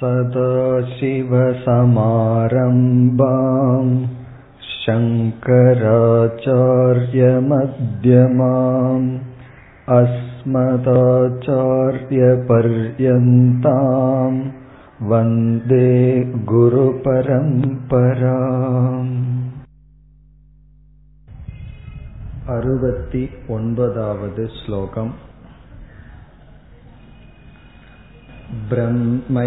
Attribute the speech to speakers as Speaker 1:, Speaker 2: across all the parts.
Speaker 1: सदाशिवसमारम्भाम् शङ्कराचार्यमध्यमाम् अस्मदाचार्यपर्यन्ताम् वन्दे गुरुपरम्पराम् अरुवति ओन्पदावद् श्लोकम् ब्रह्मैवेदं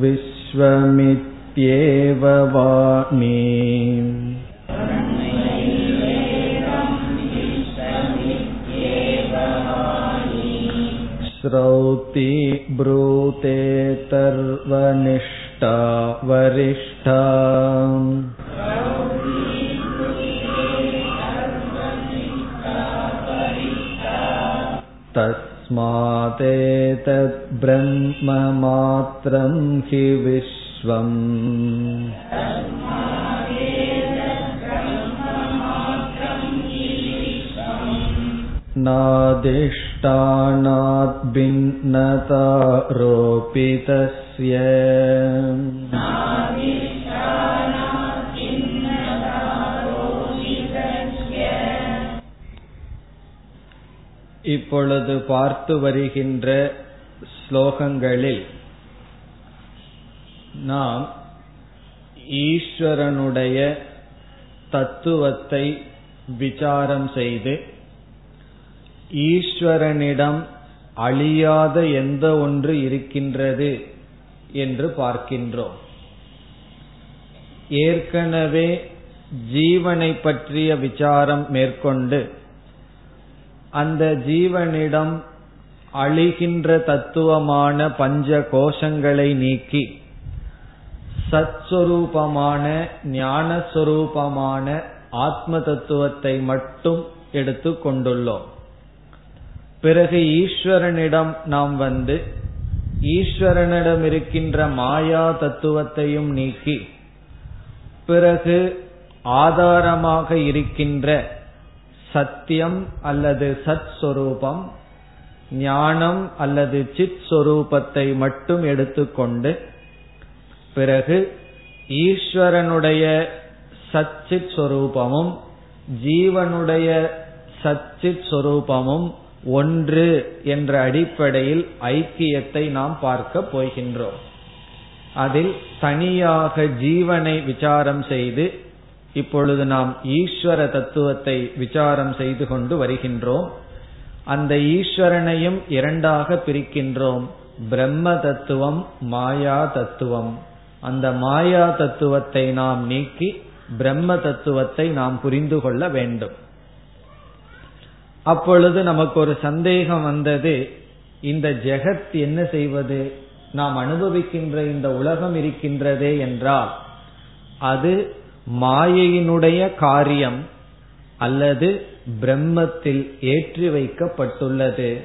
Speaker 1: विश्वमित्येव वाणी श्रौति ब्रूते तर्वनिष्ठा वरिष्ठा तस्मादेतद्ब्रह्ममात्रं हि विश्वम् नादिष्टानाद्भिन्नता இப்பொழுது பார்த்து வருகின்ற ஸ்லோகங்களில் நாம் ஈஸ்வரனுடைய தத்துவத்தை விசாரம் செய்து ஈஸ்வரனிடம் அழியாத எந்த ஒன்று இருக்கின்றது என்று பார்க்கின்றோம். ஏற்கனவே ஜீவனை பற்றிய விசாரம் மேற்கொண்டு அந்த ஜீவனிடம் அழிகின்ற தத்துவமான பஞ்ச கோஷங்களை நீக்கி சத்ஸ்வரூபமான ஞானஸ்வரூபமான ஆத்ம தத்துவத்தை மட்டும் எடுத்து கொண்டுள்ளோம். பிறகு ஈஸ்வரனிடம் நாம் வந்து ஈஸ்வரனிடம் இருக்கின்ற மாயா தத்துவத்தையும் நீக்கி பிறகு ஆதாரமாக இருக்கின்ற சத்தியம் அல்லது சத் சொரூபம் ஞானம் அல்லது சித் சொரூபத்தை மட்டும் எடுத்துக்கொண்டு பிறகு ஈஸ்வரனுடைய சச்சித் சொரூபமும் ஜீவனுடைய சச்சித் சொரூபமும் ஒன்று என்ற அடிப்படையில் ஐக்கியத்தை நாம் பார்க்க போகின்றோம். அதில் தனியாக ஜீவனை விசாரம் செய்து இப்பொழுது நாம் ஈஸ்வர தத்துவத்தை விசாரம் செய்து கொண்டு வருகின்றோம். அந்த ஈஸ்வரனையும் இரண்டாக பிரிக்கின்றோம். பிரம்ம தத்துவம் மாயா தத்துவம். அந்த மாயா தத்துவத்தை நாம் நீக்கி பிரம்ம தத்துவத்தை நாம் புரிந்து கொள்ள வேண்டும். அப்பொழுது நமக்கு ஒரு சந்தேகம் வந்தது இந்த ஜெகத் என்ன செய்வது? நாம் அனுபவிக்கின்ற இந்த உலகம் இருக்கின்றதே என்றால் அது மாயையினுடைய காரியம் அல்லது பிரம்மத்தில் ஏற்றி வைக்கப்பட்டுள்ளது.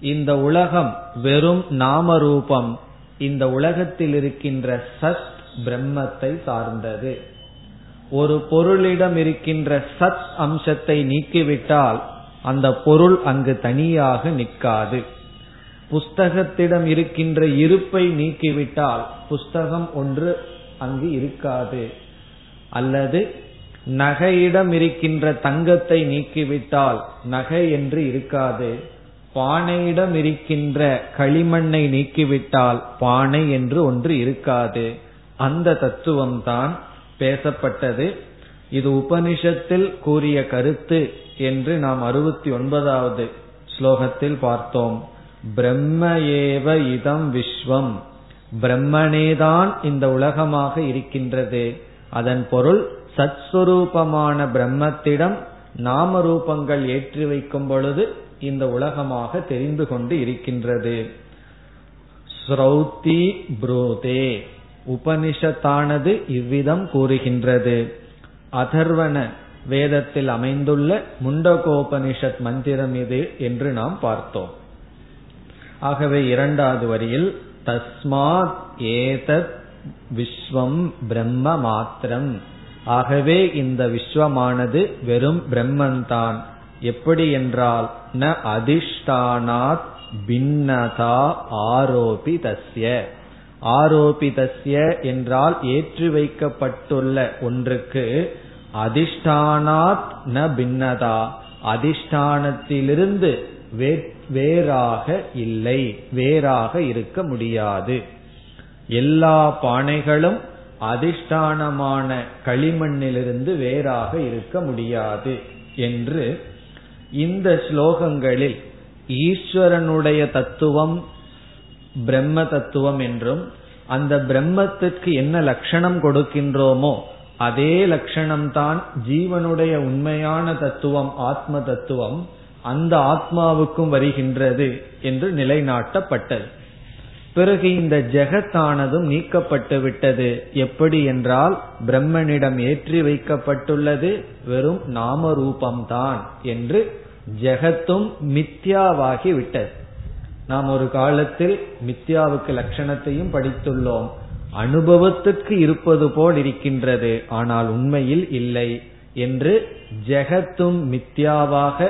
Speaker 1: இந்த உலகம் வெறும் நாம ரூபம் இந்த உலகத்தில் இருக்கின்ற சத் பிரம்மத்தை சார்ந்தது. ஒரு பொருளிடம் இருக்கின்ற சத் அம்சத்தை நீக்கிவிட்டால் அந்த பொருள் அங்கு தனியாக நிற்காது. புஸ்தகத்திடம் இருக்கின்ற இருப்பை நீக்கிவிட்டால் புஸ்தகம் ஒன்று அங்கு இருக்காது. அல்லது நகையிடம் இருக்கின்ற தங்கத்தை நீக்கிவிட்டால் நகை என்று இருக்காது. பானையிடம் இருக்கின்ற களிமண்ணை நீக்கிவிட்டால் பானை என்று ஒன்று இருக்காது. அந்த தத்துவம் தான் பேசப்பட்டது. இது உபனிஷத்தில் கூறிய கருத்து என்று நாம் அறுபத்தி ஒன்பதாவது ஸ்லோகத்தில் பார்த்தோம். பிரம்ம ஏவ இதம் விஸ்வம். பிரம்மனேதான் இந்த உலகமாக இருக்கின்றது. அதன் பொருள் சத்ஸ்வரூபமான பிரம்மத்திடம் நாம ரூபங்கள் ஏற்றி வைக்கும் பொழுது இந்த உலகமாக தெரிந்து கொண்டு இருக்கின்றது. ஸ்ரௌதி புரோதே. உபனிஷத்தானது இவ்விதம் கூறுகின்றது. அதர்வன வேதத்தில் அமைந்துள்ள முண்டகோபனிஷத் மந்திரம் இது என்று நாம் பார்த்தோம். ஆகவே இரண்டாவது வரியில் தஸ்மாத் ஏதத் விஸ்வம் பிரம்ம மாத்திரம் ஆகவே இந்த விஸ்வமானது வெறும் பிரம்மன்தான். எப்படி என்றால் ந அதிஷ்டானாத் பின்னதா ஆரோபி தஸ்ய ஆரோபி தஸ்ய என்றால் ஏற்றி வைக்கப்பட்டுள்ள ஒன்றுக்கு அதிஷ்டானாத் ந பின்னதா. அதிஷ்டானத்திலிருந்து வேறாக இல்லை வேறாக இருக்க முடியாது. எல்லா பானைகளும் அதிஷ்டானமான களிமண்ணிலிருந்து வேறாக இருக்க முடியாது என்று இந்த ஸ்லோகங்களில் ஈஸ்வரனுடைய தத்துவம் பிரம்ம தத்துவம் என்றும் அந்த பிரம்மத்துக்கு என்ன லட்சணம் கொடுக்கின்றோமோ அதே லட்சணம்தான் ஜீவனுடைய உண்மையான தத்துவம் ஆத்ம தத்துவம் அந்த ஆத்மாவுக்கும் வருகின்றது என்று நிலைநாட்டப்பட்டது. பிறகு இந்த ஜெகத்தானதும் நீக்கப்பட்டு விட்டது. எப்படி என்றால் பிரம்மனிடம் ஏற்றி வைக்கப்பட்டுள்ளது வெறும் நாம ரூபம்தான் என்று ஜெகத்தும் மித்யாவாகி விட்டது. நாம் ஒரு காலத்தில் மித்யாவுக்கு லட்சணத்தையும் படித்துள்ளோம். அனுபவத்துக்கு இருப்பது போல் இருக்கின்றது. ஆனால் உண்மையில் இல்லை என்று ஜெகத்தும் மித்யாவாக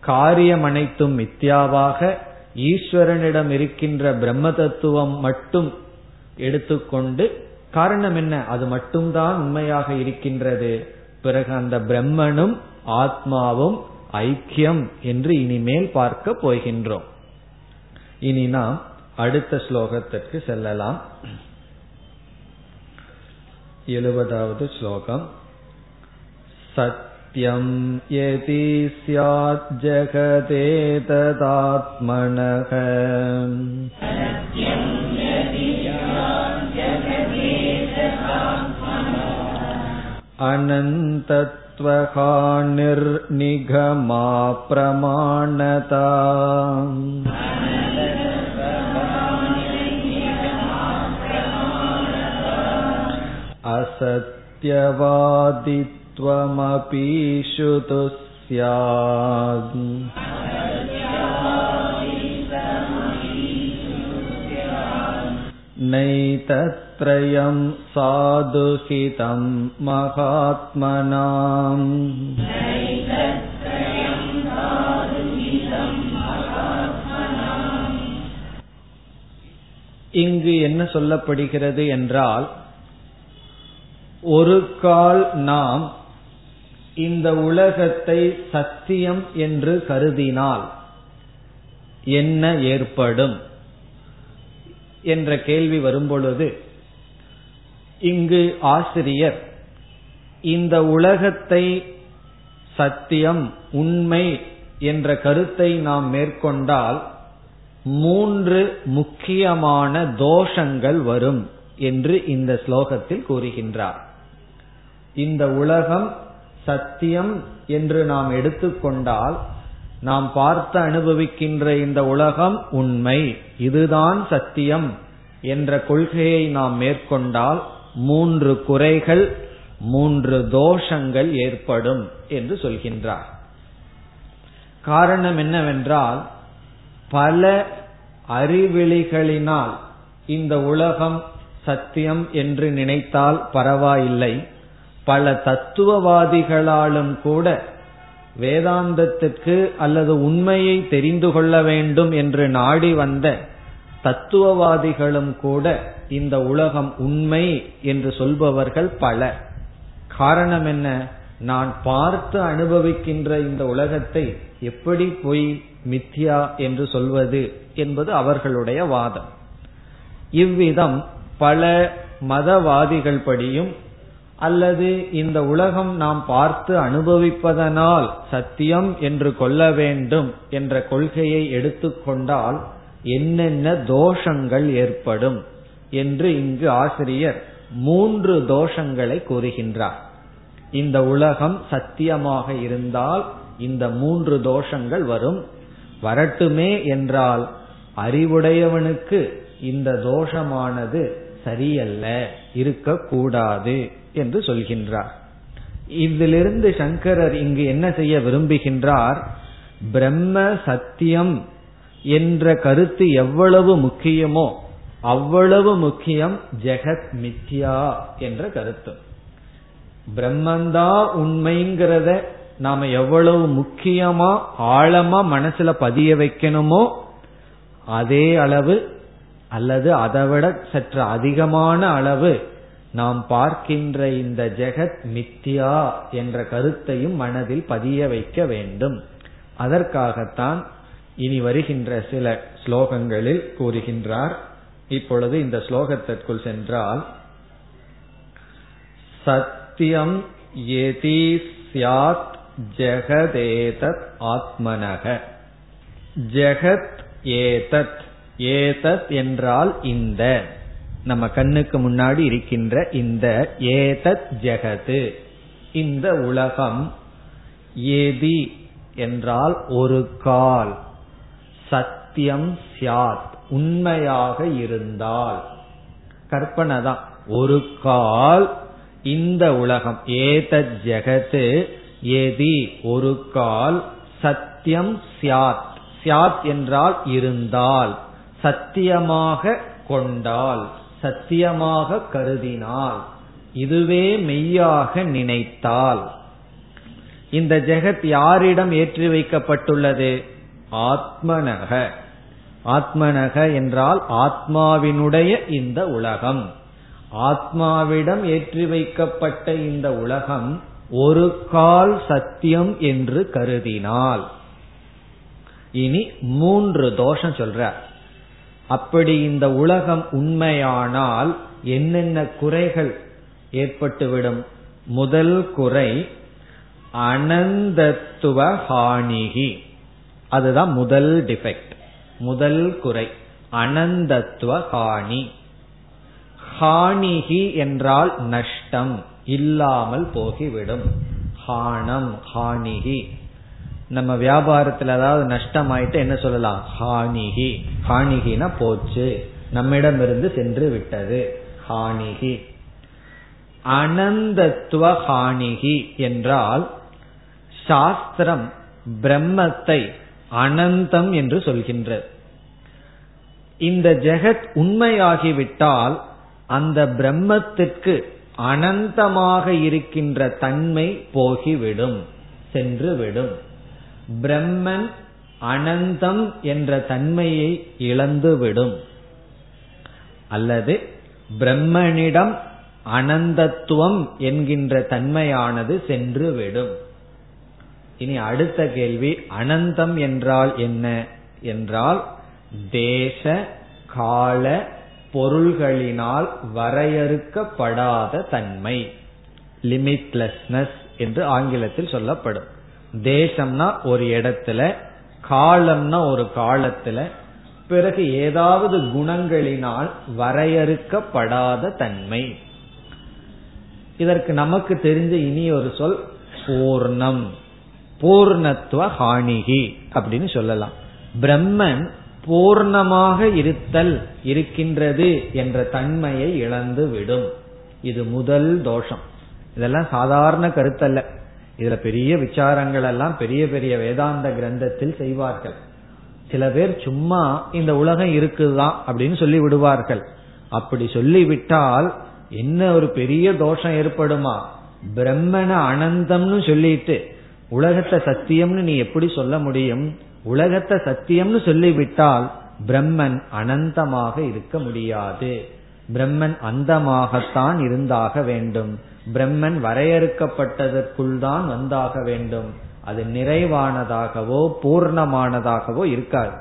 Speaker 1: காரியம் அனைத்தும் மித்யாவாக ஈஸ்வரனிடம் இருக்கின்ற பிரம்ம தத்துவம் மட்டும் எடுத்துக்கொண்டு காரணம் என்ன? அது மட்டும்தான் உண்மையாக இருக்கின்றது. பிறகு அந்த பிரம்மனும் ஆத்மாவும் ஐக்கியம் என்று இனிமேல் பார்க்க போகின்றோம். இனி நாம் அடுத்த ஸ்லோகத்திற்கு செல்லலாம். எழுபதாவது ஸ்லோகம். சத் सत्यं यदि स्याज्जगते तदात्मनः अनन्तत्वहा निर्निगमा प्रमाणता असत्यवादित्वमपीषु तु स्यात् नैतत्रयं साधुहितं महात्मनाम् இங்கு என்ன சொல்லப்படுகிறது என்றால் ஒரு கால் நாம் இந்த உலகத்தை சத்தியம் என்று கருதினால் என்ன ஏற்படும் என்ற கேள்வி வரும்பொழுது இங்கு ஆசிரியர் இந்த உலகத்தை சத்தியம் உண்மை என்ற கருத்தை நாம் மேற்கொண்டால் மூன்று முக்கியமான தோஷங்கள் வரும் என்று இந்த ஸ்லோகத்தில் கூறுகின்றார். இந்த உலகம் சத்தியம் என்று நாம் எடுத்துக்கொண்டால் நாம் பார்த்து அனுபவிக்கின்ற இந்த உலகம் உண்மை. இதுதான் சத்தியம் என்ற கொள்கையை நாம் மேற்கொண்டால் மூன்று குறைகள் மூன்று தோஷங்கள் ஏற்படும் என்று சொல்கின்றார். காரணம் என்னவென்றால் பல அறிவிலிகளினால் இந்த உலகம் சத்தியம் என்று நினைத்தால் பரவாயில்லை. பல தத்துவவாதிகளாலும் கூட வேதாந்தத்துக்கு அல்லது உண்மையை தெரிந்து கொள்ள வேண்டும் என்று நாடி வந்த தத்துவவாதிகளும் கூட இந்த உலகம் உண்மை என்று சொல்பவர்கள் பல. காரணம் என்ன? நான் பார்த்து அனுபவிக்கின்ற இந்த உலகத்தை எப்படி பொய் மித்யா என்று சொல்வது என்பது அவர்களுடைய வாதம். இவ்விதம் பல மதவாதிகள் படியும் அல்லது இந்த உலகம் நாம் பார்த்து அனுபவிப்பதனால் சத்தியம் என்று கொள்ள வேண்டும் என்ற கொள்கையை எடுத்துக்கொண்டால் என்னென்ன தோஷங்கள் ஏற்படும் என்று இங்கு ஆசிரியர் மூன்று தோஷங்களை கூறுகின்றார். இந்த உலகம் சத்தியமாக இருந்தால் இந்த மூன்று தோஷங்கள் வரும். வரட்டுமே என்றால் அறிவுடையவனுக்கு இந்த தோஷமானது சரியல்ல இருக்கக்கூடாது. என்று சொல்கின்றார். இதிலிருந்து சங்கரர் இங்கு என்ன செய்ய விரும்புகின்றார்? பிரம்ம சத்தியம் என்ற கருத்து எவ்வளவு முக்கியமோ அவ்வளவு முக்கியம் ஜெகத் மித்யா என்ற கருத்து. பிரம்மந்தா உண்மைங்கிறத நாம எவ்வளவு முக்கியமா ஆழமா மனசுல பதிய வைக்கணுமோ அதே அளவு அல்லது அதைவிட சற்று அதிகமான அளவு நாம் பார்க்கின்ற இந்த ஜெகத் மித்தியா என்ற கருத்தையும் மனதில் பதிய வைக்க வேண்டும். அதற்காகத்தான் இனி வருகின்ற சில ஸ்லோகங்களில் கூறுகின்றார். இப்பொழுது இந்த ஸ்லோகத்திற்குள் சென்றால் சத்தியம் எதி சியாத் ஜெகதேதத் ஆத்மனக. ஜெகத் ஏதத் ஏதத் என்றால் இந்த. நம்ம கண்ணுக்கு முன்னாடி இருக்கின்ற இந்த ஏதத் ஜெகது இந்த உலகம் ஏதி என்றால் ஒரு கால் சத்தியம் சியாத் உண்மையாக இருந்தால். கற்பனை தான். ஒரு கால் இந்த உலகம் ஏதத் ஜெகத்து எதி ஒரு கால் சத்தியம் சியாத் சியாத் என்றால் இருந்தால் சத்தியமாக கொண்டால். சத்தியமாக கருதினால் இதுவே மெய்யாக நினைத்தால் இந்த ஜெகத் யாரிடம் ஏற்றி வைக்கப்பட்டுள்ளது? ஆத்மனக. ஆத்மனக என்றால் ஆத்மாவினுடைய இந்த உலகம். ஆத்மாவிடம் ஏற்றி வைக்கப்பட்ட இந்த உலகம் ஒரு கால் சத்தியம் என்று கருதினால் இனி மூன்று தோஷம் சொல்ற. அப்படி இந்த உலகம் உண்மையானால் என்னென்ன குறைகள் ஏற்பட்டுவிடும்? முதல் குறை அனந்தத்துவ ஹானிகி அதுதான் முதல் டிஃபெக்ட் முதல் குறை அனந்தத்துவ ஹானி. ஹானிகி என்றால் நஷ்டம் இல்லாமல் போகிவிடும். ஹானம் ஹானிகி நம்ம வியாபாரத்துல ஏதாவது நஷ்டம் ஆயிட்டு என்ன சொல்லலாம்? ஹானிகி. ஹானிகினா போச்சு. நம்மிடமிருந்து சென்று விட்டது. ஹானிகி. அனந்தத்துவ ஹானிகி என்றால் சாஸ்திரம் பிரம்மத்தை அனந்தம் என்று சொல்கின்றது இந்த ஜெகத் உண்மையாகிவிட்டால் அந்த பிரம்மத்திற்கு அனந்தமாக இருக்கின்ற தன்மை போகிவிடும் சென்று விடும். பிரம்மன் அனந்தம் என்ற தன்மையை இழந்துவிடும். அல்லது பிரம்மனிடம் அனந்தத்துவம் என்கின்ற தன்மையானது சென்று விடும் இனி அடுத்த கேள்வி அனந்தம் என்றால் என்ன? என்றால் தேச கால பொருள்களினால் வரையறுக்கப்படாத தன்மை. லிமிட்லெஸ்னஸ் என்று ஆங்கிலத்தில் சொல்லப்படும். தேசம்னா ஒரு இடத்துல காலம்னா ஒரு காலத்துல பிறகு ஏதாவது குணங்களினால் வரையறுக்கப்படாத தன்மை. இதற்கு நமக்கு தெரிஞ்ச இனி ஒரு சொல் பூர்ணம். பூர்ணத்துவ ஹானிகி அப்படின்னு சொல்லலாம். பிரம்மன் பூர்ணமாக இருத்தல் இருக்கின்றது என்ற தன்மையை இழந்து விடும் இது முதல் தோஷம். இதெல்லாம் சாதாரண கருத்தல்ல. இதுல பெரிய விசாரங்கள் எல்லாம் பெரிய பெரிய வேதாந்த கிரந்தத்தில் செய்வார்கள். சில பேர் சும்மா இந்த உலகம் இருக்குதான் அப்படின்னு சொல்லி விடுவார்கள். அப்படி சொல்லிவிட்டால் என்ன ஒரு பெரிய தோஷம் ஏற்படுமா? பிரம்மன அனந்தம்னு சொல்லிட்டு உலகத்தை சத்தியம்னு நீ எப்படி சொல்ல முடியும்? உலகத்தை சத்தியம்னு சொல்லிவிட்டால் பிரம்மன் அனந்தமாக இருக்க முடியாது. பிரம்மன் அந்தமாகத்தான் இருந்தாக வேண்டும். பிரம்மன் வரையறுக்கப்பட்டதற்குள் தான் வந்தாக வேண்டும். அது நிறைவானதாகவோ பூர்ணமானதாகவோ இருக்காது.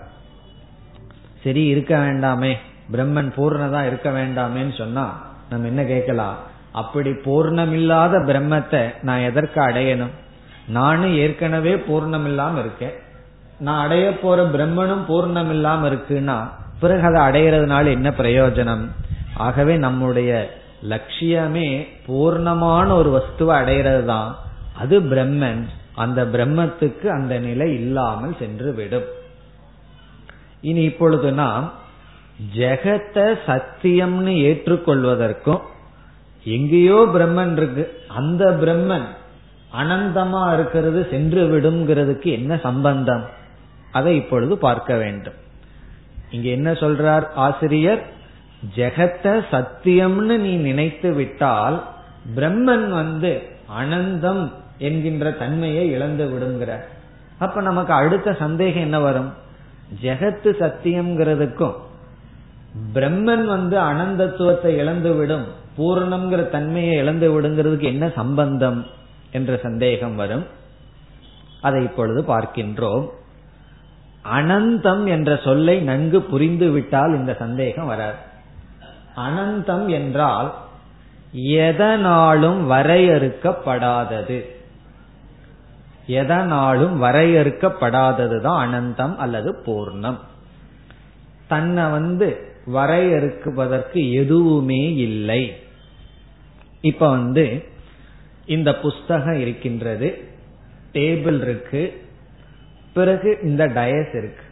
Speaker 1: சரி இருக்க வேண்டாமே. பிரம்மன் பூர்ணதா இருக்க வேண்டாமேன்னு சொன்னா நம்ம என்ன கேட்கலாம்? அப்படி பூர்ணமில்லாத பிரம்மத்தை நான் எதற்கு அடையணும்? நானும் ஏற்கனவே பூர்ணம் இல்லாம இருக்கேன். நான் அடைய போற பிரம்மனும் பூர்ணம் இல்லாம இருக்குன்னா பிறகு அதை அடையிறதுனால என்ன பிரயோஜனம்? ஆகவே நம்முடைய லட்சியமே பூர்ணமான ஒரு வஸ்துவை அடையிறது தான் அது பிரம்மன். அந்த பிரம்மத்துக்கு அந்த நிலை இல்லாமல் சென்று விடும் இனி இப்பொழுது நாம் ஜெகத்தை சத்தியம்னு ஏற்றுக்கொள்வதற்கும் எங்கேயோ பிரம்மன் இருக்கு அந்த பிரம்மன் அனந்தமா இருக்கிறது சென்று விடுங்கிறதுக்கு என்ன சம்பந்தம்? அதை இப்பொழுது பார்க்க வேண்டும். இங்க என்ன சொல்றார் ஆசிரியர்? ஜெகத்தை சத்தியம்னு நீ நினைத்து விட்டால் பிரம்மன் வந்து அனந்தம் என்கின்ற தன்மையை இழந்து விடுங்கிற. அப்ப நமக்கு அடுத்த சந்தேகம் என்ன வரும்? ஜெகத்து சத்தியம்ங்கிறதுக்கும் பிரம்மன் வந்து அனந்தத்துவத்தை இழந்து விடும் பூர்ணம்ங்கிற தன்மையை இழந்து விடுங்கிறதுக்கு என்ன சம்பந்தம் என்ற சந்தேகம் வரும். அதை இப்பொழுது பார்க்கின்றோம். அனந்தம் என்ற சொல்லை நன்கு புரிந்து விட்டால் இந்த சந்தேகம் வராது. அனந்தம் என்றால் எதனாலும் வரையறுக்கப்படாதது. எதனாலும் வரையறுக்கப்படாதது தான் அனந்தம் அல்லது பூர்ணம். தன்னை வந்து வரையறுக்குவதற்கு எதுவுமே இல்லை. இப்ப வந்து இந்த புஸ்தகம் இருக்கின்றது டேபிள் இருக்கு பிறகு இந்த டயஸ் இருக்கு.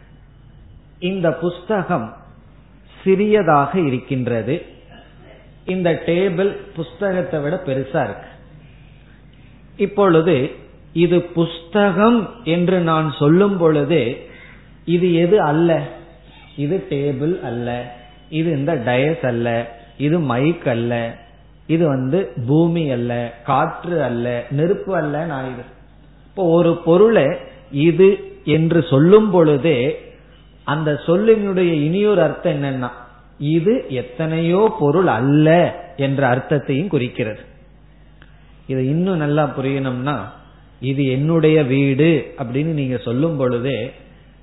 Speaker 1: இந்த புஸ்தகம் சிறியதாக இருக்கின்றது. இந்த டேபிள் புஸ்தகத்தை விட பெருசா இருக்கு. இப்பொழுது இது புஸ்தகம் என்று நான் சொல்லும் பொழுது இது எது அல்ல? இது டேபிள் அல்ல. இது இந்த டயஸ் அல்ல. இது மைக் அல்ல. இது வந்து பூமி அல்ல. காற்று அல்ல. நெருப்பு அல்ல ஆயுது இப்போ ஒரு பொருளை இது என்று சொல்லும் பொழுதே அந்த சொல்லினுடைய இனியொரு அர்த்தம் என்னன்னா இது எத்தனையோ பொருள் அல்ல என்ற அர்த்தத்தையும் குறிக்கிறது. இது இன்னும் நல்லா புரியணும்னா இது என்னுடைய வீடு அப்படின்னு நீங்க சொல்லும் பொழுதே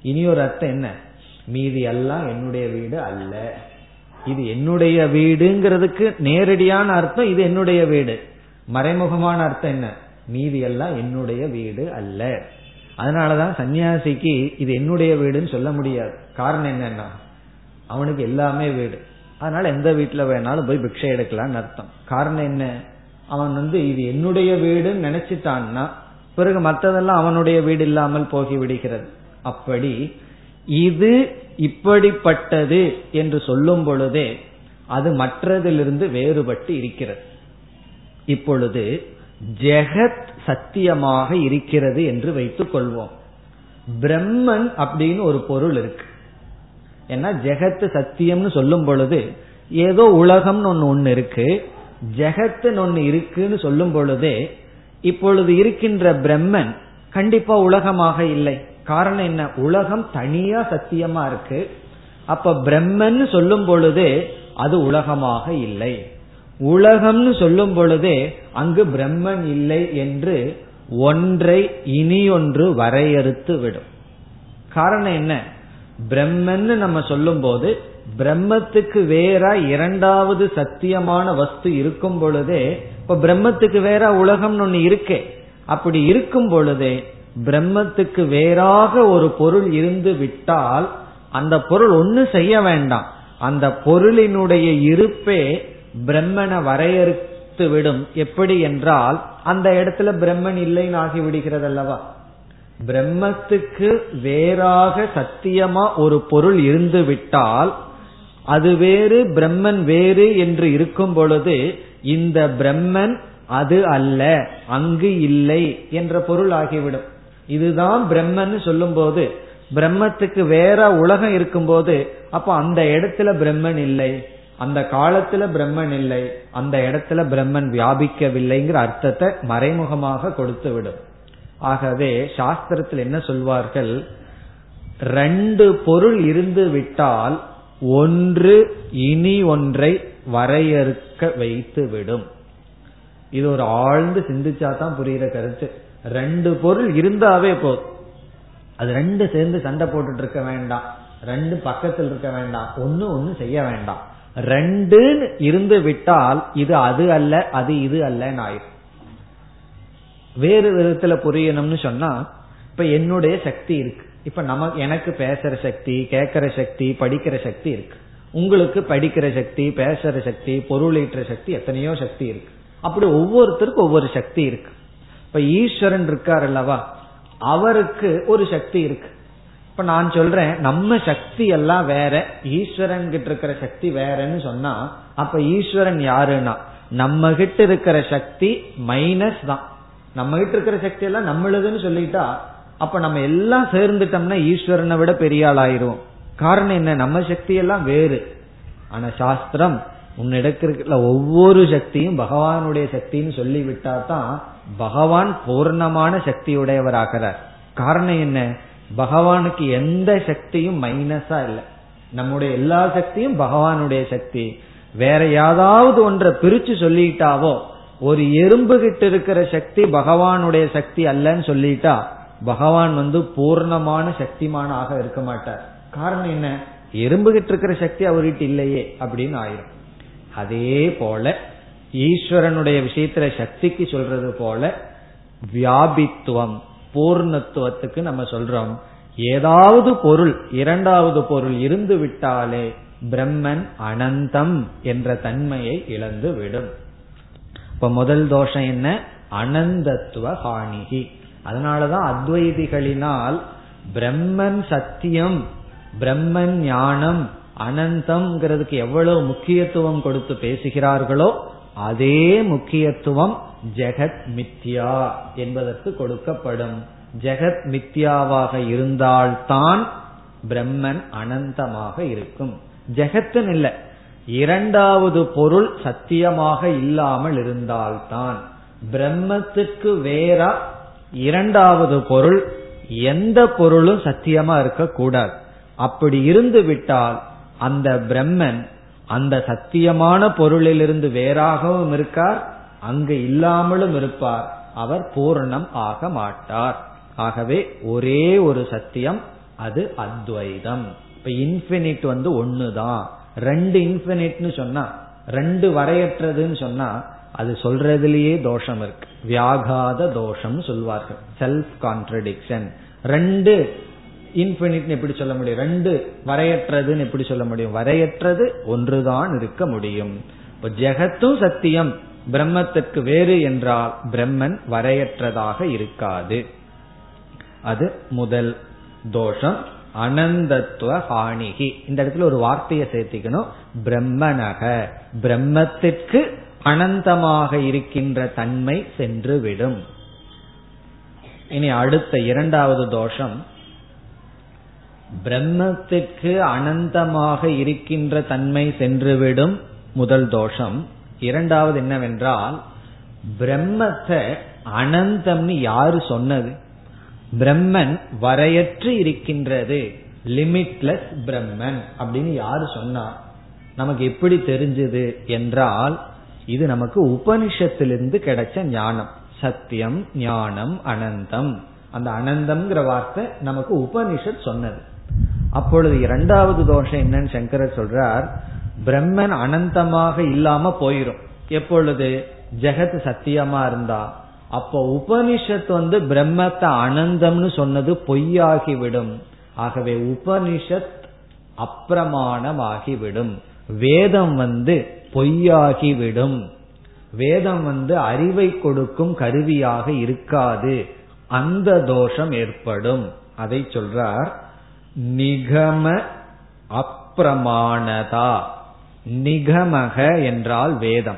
Speaker 1: இனியொரு அர்த்தம் என்ன? மீதி எல்லாம் என்னுடைய வீடு அல்ல. இது என்னுடைய வீடுங்கிறதுக்கு நேரடியான அர்த்தம் இது என்னுடைய வீடு. மறைமுகமான அர்த்தம் என்ன? மீதி எல்லாம் என்னுடைய வீடு அல்ல. அதனாலதான் சன்னியாசிக்கு இது என்னுடைய வீடுன்னு சொல்ல முடியாது. காரணம் என்னன்னா அவனுக்கு எல்லாமே வீடு. அதனால எந்த வீட்டுல வேணாலும் போய் பிக்ஷை எடுக்கலாம்னு அர்த்தம். காரணம் என்ன? அவன் வந்து இது என்னுடைய வீடுன்னு நினைச்சிட்டான்னா பிறகு மற்றதெல்லாம் அவனுடைய வீடு இல்லாமல் போகி விடுகிறது. அப்படி இது இப்படிப்பட்டது என்று சொல்லும் பொழுதே அது மற்றதிலிருந்து வேறுபட்டு இருக்கிறது. இப்பொழுது ஜெகத் சத்தியமாக இருக்கிறது என்று வைத்துக் கொள்வோம். பிரம்மன் அப்படின்னு ஒரு பொருள் இருக்கு. ஏன்னா ஜெகத்து சத்தியம்னு சொல்லும் பொழுது ஏதோ உலகம்னு ஒன்னு ஒன்னு இருக்கு. ஜெகத்துன்னு ஒன்னு இருக்குன்னு சொல்லும் பொழுதே இப்பொழுது இருக்கின்ற பிரம்மன் கண்டிப்பா உலகமாக இல்லை. காரணம் என்ன? உலகம் தனியா சத்தியமா இருக்கு. அப்ப பிரம்மன் சொல்லும் பொழுதே அது உலகமாக இல்லை. உலகம்னு சொல்லும் பொழுதே அங்கு பிரம்மன் இல்லை என்று ஒன்றை இனி ஒன்று வரையறுத்து விடும். காரணம் என்ன? பிரம்மன்னு நம்ம சொல்லும் போது பிரம்மத்துக்கு வேற இரண்டாவது சத்தியமான வஸ்து இருக்கும் பொழுதே இப்ப பிரம்மத்துக்கு வேற உலகம்னு ஒண்ணு இருக்கே அப்படி இருக்கும் பொழுதே பிரம்மத்துக்கு வேறாக ஒரு பொருள் இருந்து விட்டால் அந்த பொருள் ஒன்னு செய்ய வேண்டாம். அந்த பொருளினுடைய இருப்பே பிரம்மனை வரையறுத்து விடும். எப்படி என்றால் அந்த இடத்துல பிரம்மன் இல்லைன்னு ஆகி விடுகிறது அல்லவா பிரம்மத்துக்கு வேறாக சத்தியமா ஒரு பொருள் இருந்து விட்டால் அது வேறு பிரம்மன் வேறு என்று இருக்கும் பொழுது இந்த பிரம்மன் அது அல்ல அங்கு இல்லை என்ற பொருள் ஆகிவிடும். இதுதான் பிரம்மன் சொல்லும் போது பிரம்மத்துக்கு வேற உலகம் இருக்கும்போது அப்ப அந்த இடத்துல பிரம்மன் இல்லை. அந்த காலத்துல பிரம்மன் இல்லை அந்த இடத்துல பிரம்மன் வியாபிக்கவில்லைங்கிற அர்த்தத்தை மறைமுகமாக கொடுத்து விடும் ஆகவே சாஸ்திரத்தில் என்ன சொல்வார்கள்? ரெண்டு பொருள் இருந்து விட்டால் ஒன்று இனி ஒன்றை வரையறுக்க வைத்து விடும் இது ஒரு ஆழ்ந்து சிந்திச்சா தான் புரியுற கருத்து. ரெண்டு பொருள் இருந்தாவே போதும். அது ரெண்டு சேர்ந்து சண்டை போட்டுட்டு இருக்க வேண்டாம். ரெண்டு பக்கத்தில் இருக்க வேண்டாம். ஒன்னு ஒன்னு செய்ய வேண்டாம். ரெண்டுன்னு இருந்து விட்டால் இது அது அல்ல அது இது அல்லன்னு ஆயிரும். வேறு விதத்துல புரியணும்னு சொன்னா இப்ப என்னுடைய சக்தி இருக்கு. இப்ப நம்ம எனக்கு பேசுற சக்தி கேட்கிற சக்தி படிக்கிற சக்தி இருக்கு. உங்களுக்கு படிக்கிற சக்தி பேசுற சக்தி பொருளீற்ற சக்தி எத்தனையோ சக்தி இருக்கு. அப்படி ஒவ்வொருத்தருக்கும் ஒவ்வொரு சக்தி இருக்கு. இப்ப ஈஸ்வரன் இருக்கார் அல்லவா? அவருக்கு ஒரு சக்தி இருக்கு. இப்ப நான் சொல்றேன் நம்ம சக்தி எல்லாம் வேற ஈஸ்வரன் கிட்ட இருக்கிற சக்தி வேறன்னு சொன்னா அப்ப ஈஸ்வரன் யாருன்னா நம்ம கிட்ட இருக்கிற சக்தி மைனஸ் தான். நம்ம கிட்ட இருக்கிற சக்தி எல்லாம் நம்மளுதுன்னு சொல்லிட்டா அப்ப நம்ம எல்லாம் சேர்ந்துட்டோம்னா ஈஸ்வரனை விட பெரிய ஆள் ஆயிரும் காரணம் என்ன? நம்ம சக்தி எல்லாம் வேறு. ஆனா சாஸ்திரம் உன்னிடக்கிற ஒவ்வொரு சக்தியும் பகவானுடைய சக்தின்னு சொல்லிவிட்டா தான் பகவான் பூர்ணமான சக்தியுடையவராகிறார். காரணம் என்ன? பகவானுக்கு எந்த சக்தியும் மைனஸா இல்லை. நம்முடைய எல்லா சக்தியும் பகவானுடைய சக்தி. வேற ஏதாவது ஒன்றை பிரிச்சு சொல்லிட்டாவோ ஒரு எறும்பு கிட்ட இருக்கிற சக்தி பகவானுடைய சக்தி அல்லன்னு சொல்லிட்டா பகவான் வந்து பூர்ணமான சக்திமானாக இருக்க மாட்டார். காரணம் என்ன? எறும்பு கிட்ட இருக்கிற சக்தி அவர்கிட்ட இல்லையே அப்படின்னு ஆயிரும். அதே போல ஈஸ்வரனுடைய விஷயத்துல சக்திக்கு சொல்றது போல வியாபித்துவம். பூர்ணத்துவத்துக்கு நம்ம சொல்றோம். ஏதாவது பொருள் இரண்டாவது பொருள் இருந்து விட்டாலே பிரம்மன் அனந்தம் என்ற தன்மையை இழந்து விடும் இப்ப முதல் தோஷம் என்ன? அனந்தத்துவ ஹானிகி அதனாலதான் அத்வைதிகளினால் பிரம்மன் சத்தியம் பிரம்மன் ஞானம் அனந்தம்ங்கிறதுக்கு எவ்வளவு முக்கியத்துவம் கொடுத்து பேசுகிறார்களோ அதே முக்கியத்துவம் ஜெகத் மித்யா என்பதற்கு கொடுக்கப்படும். ஜெகத் மித்யாவாக இருந்தால்தான் பிரம்மன் அனந்தமாக இருக்கும். ஜெகத்துன்னு இல்லை. இரண்டாவது பொருள் சத்தியமாக இல்லாமல் இருந்தால்தான். பிரம்மத்துக்கு வேற இரண்டாவது பொருள் எந்த பொருளும் சத்தியமா இருக்கக்கூடாது. அப்படி இருந்து விட்டால் அந்த பிரம்மன் அந்த சத்தியமான பொருளிலிருந்து வேறாகவும் இருக்கார் அங்கு இல்லாமலும் இருப்பார். அவர் பூர்ணம் ஆக மாட்டார். ஆகவே ஒரே ஒரு சத்தியம் அது அத்வைதம். இப்ப இன்பினிட் வந்து ஒண்ணுதான். ரெண்டு இன்பினிட்னு சொன்னா ரெண்டு வரையற்றதுன்னு சொன்னா அது சொல்றதுலயே தோஷம் இருக்கு. வியாகாத தோஷம் சொல்வார்கள். செல்ஃப் கான்ட்ரடிக்ஷன் ரெண்டு இன்பினிட் எப்படி சொல்ல முடியும்? ரெண்டு வரையற்றதுன்னு எப்படி சொல்ல முடியும்? வரையற்றது ஒன்றுதான் இருக்க முடியும். இப்ப ஜெகத்தும் சத்தியம். பிரம்மத்திற்கு வேறு என்றால் பிரம்மன் வரையற்றதாக இருக்காது. அது முதல் தோஷம். அனந்தத்துவ ஹானிகி. இந்த இடத்துல ஒரு வார்த்தையை சேர்த்திக்கணும். பிரம்மனக. பிரம்மத்திற்கு அனந்தமாக இருக்கின்ற தன்மை சென்று விடும் இனி அடுத்த இரண்டாவது தோஷம். பிரம்மத்திற்கு அனந்தமாக இருக்கின்ற தன்மை சென்றுவிடும் முதல் தோஷம். இரண்டாவது என்னவென்றால் பிரம்மத்தை அனந்தம்னு யாரு சொன்னது? பிரம்மன் வரையற்று இருக்கின்றது. லிமிட்லெஸ் பிரம்மன் அப்படின்னு யாரு சொன்னா? நமக்கு எப்படி தெரிஞ்சது என்றால் இது நமக்கு உபனிஷத்திலிருந்து கிடைச்ச ஞானம். சத்தியம் ஞானம் அனந்தம். அந்த அனந்தம்ங்கிற வார்த்தை நமக்கு உபனிஷத் சொன்னது. அப்பொழுது இரண்டாவது தோஷம் என்னன்னு சங்கரர் சொல்றார். பிரம்மன் அனந்தமாக இல்லாம போயிரும். எப்பொழுது? ஜெகத் சத்தியமா இருந்தா. அப்போ உபனிஷத் வந்து பிரம்மத்தை அனந்தம்னு சொன்னது பொய்யாகிவிடும். ஆகவே உபனிஷத் அப்பிரமாணமாகிவிடும். வேதம் வந்து பொய்யாகிவிடும். வேதம் வந்து அறிவை கொடுக்கும் கருவியாக இருக்காது. அந்த தோஷம் ஏற்படும். அதை சொல்றார் நிகம அப்பிரமாணதா. நிகமக என்றால் வேதம்.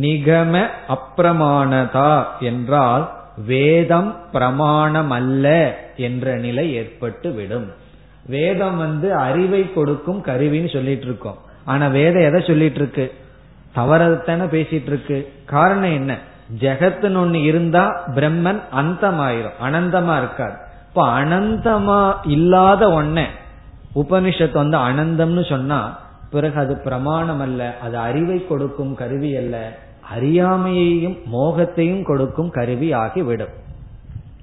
Speaker 1: நிகம அப்பிரமாணதா என்றால் வேதம் பிரமாணம் அல்ல என்ற நிலை ஏற்பட்டு விடும் வேதம் வந்து அறிவை கொடுக்கும் கருவின்னு சொல்லிட்டு இருக்கோம் ஆனா வேதம் எதை சொல்லிட்டு இருக்கு தவறதானே பேசிட்டு இருக்கு காரணம் என்ன? ஜெகத்துன்னு ஒண்ணு இருந்தா பிரம்மன் அந்தமாயிரும். அனந்தமா இருக்காது இப்ப அனந்தமா இல்லாத ஒன்ன உபனிஷத்து வந்து அனந்தம்னு சொன்னா பிறகு அது பிரமாணம் அல்ல அது அறிவை கொடுக்கும் கருவி அல்ல. அறியாமையையும் மோகத்தையும் கொடுக்கும் கருவி ஆகிவிடும்.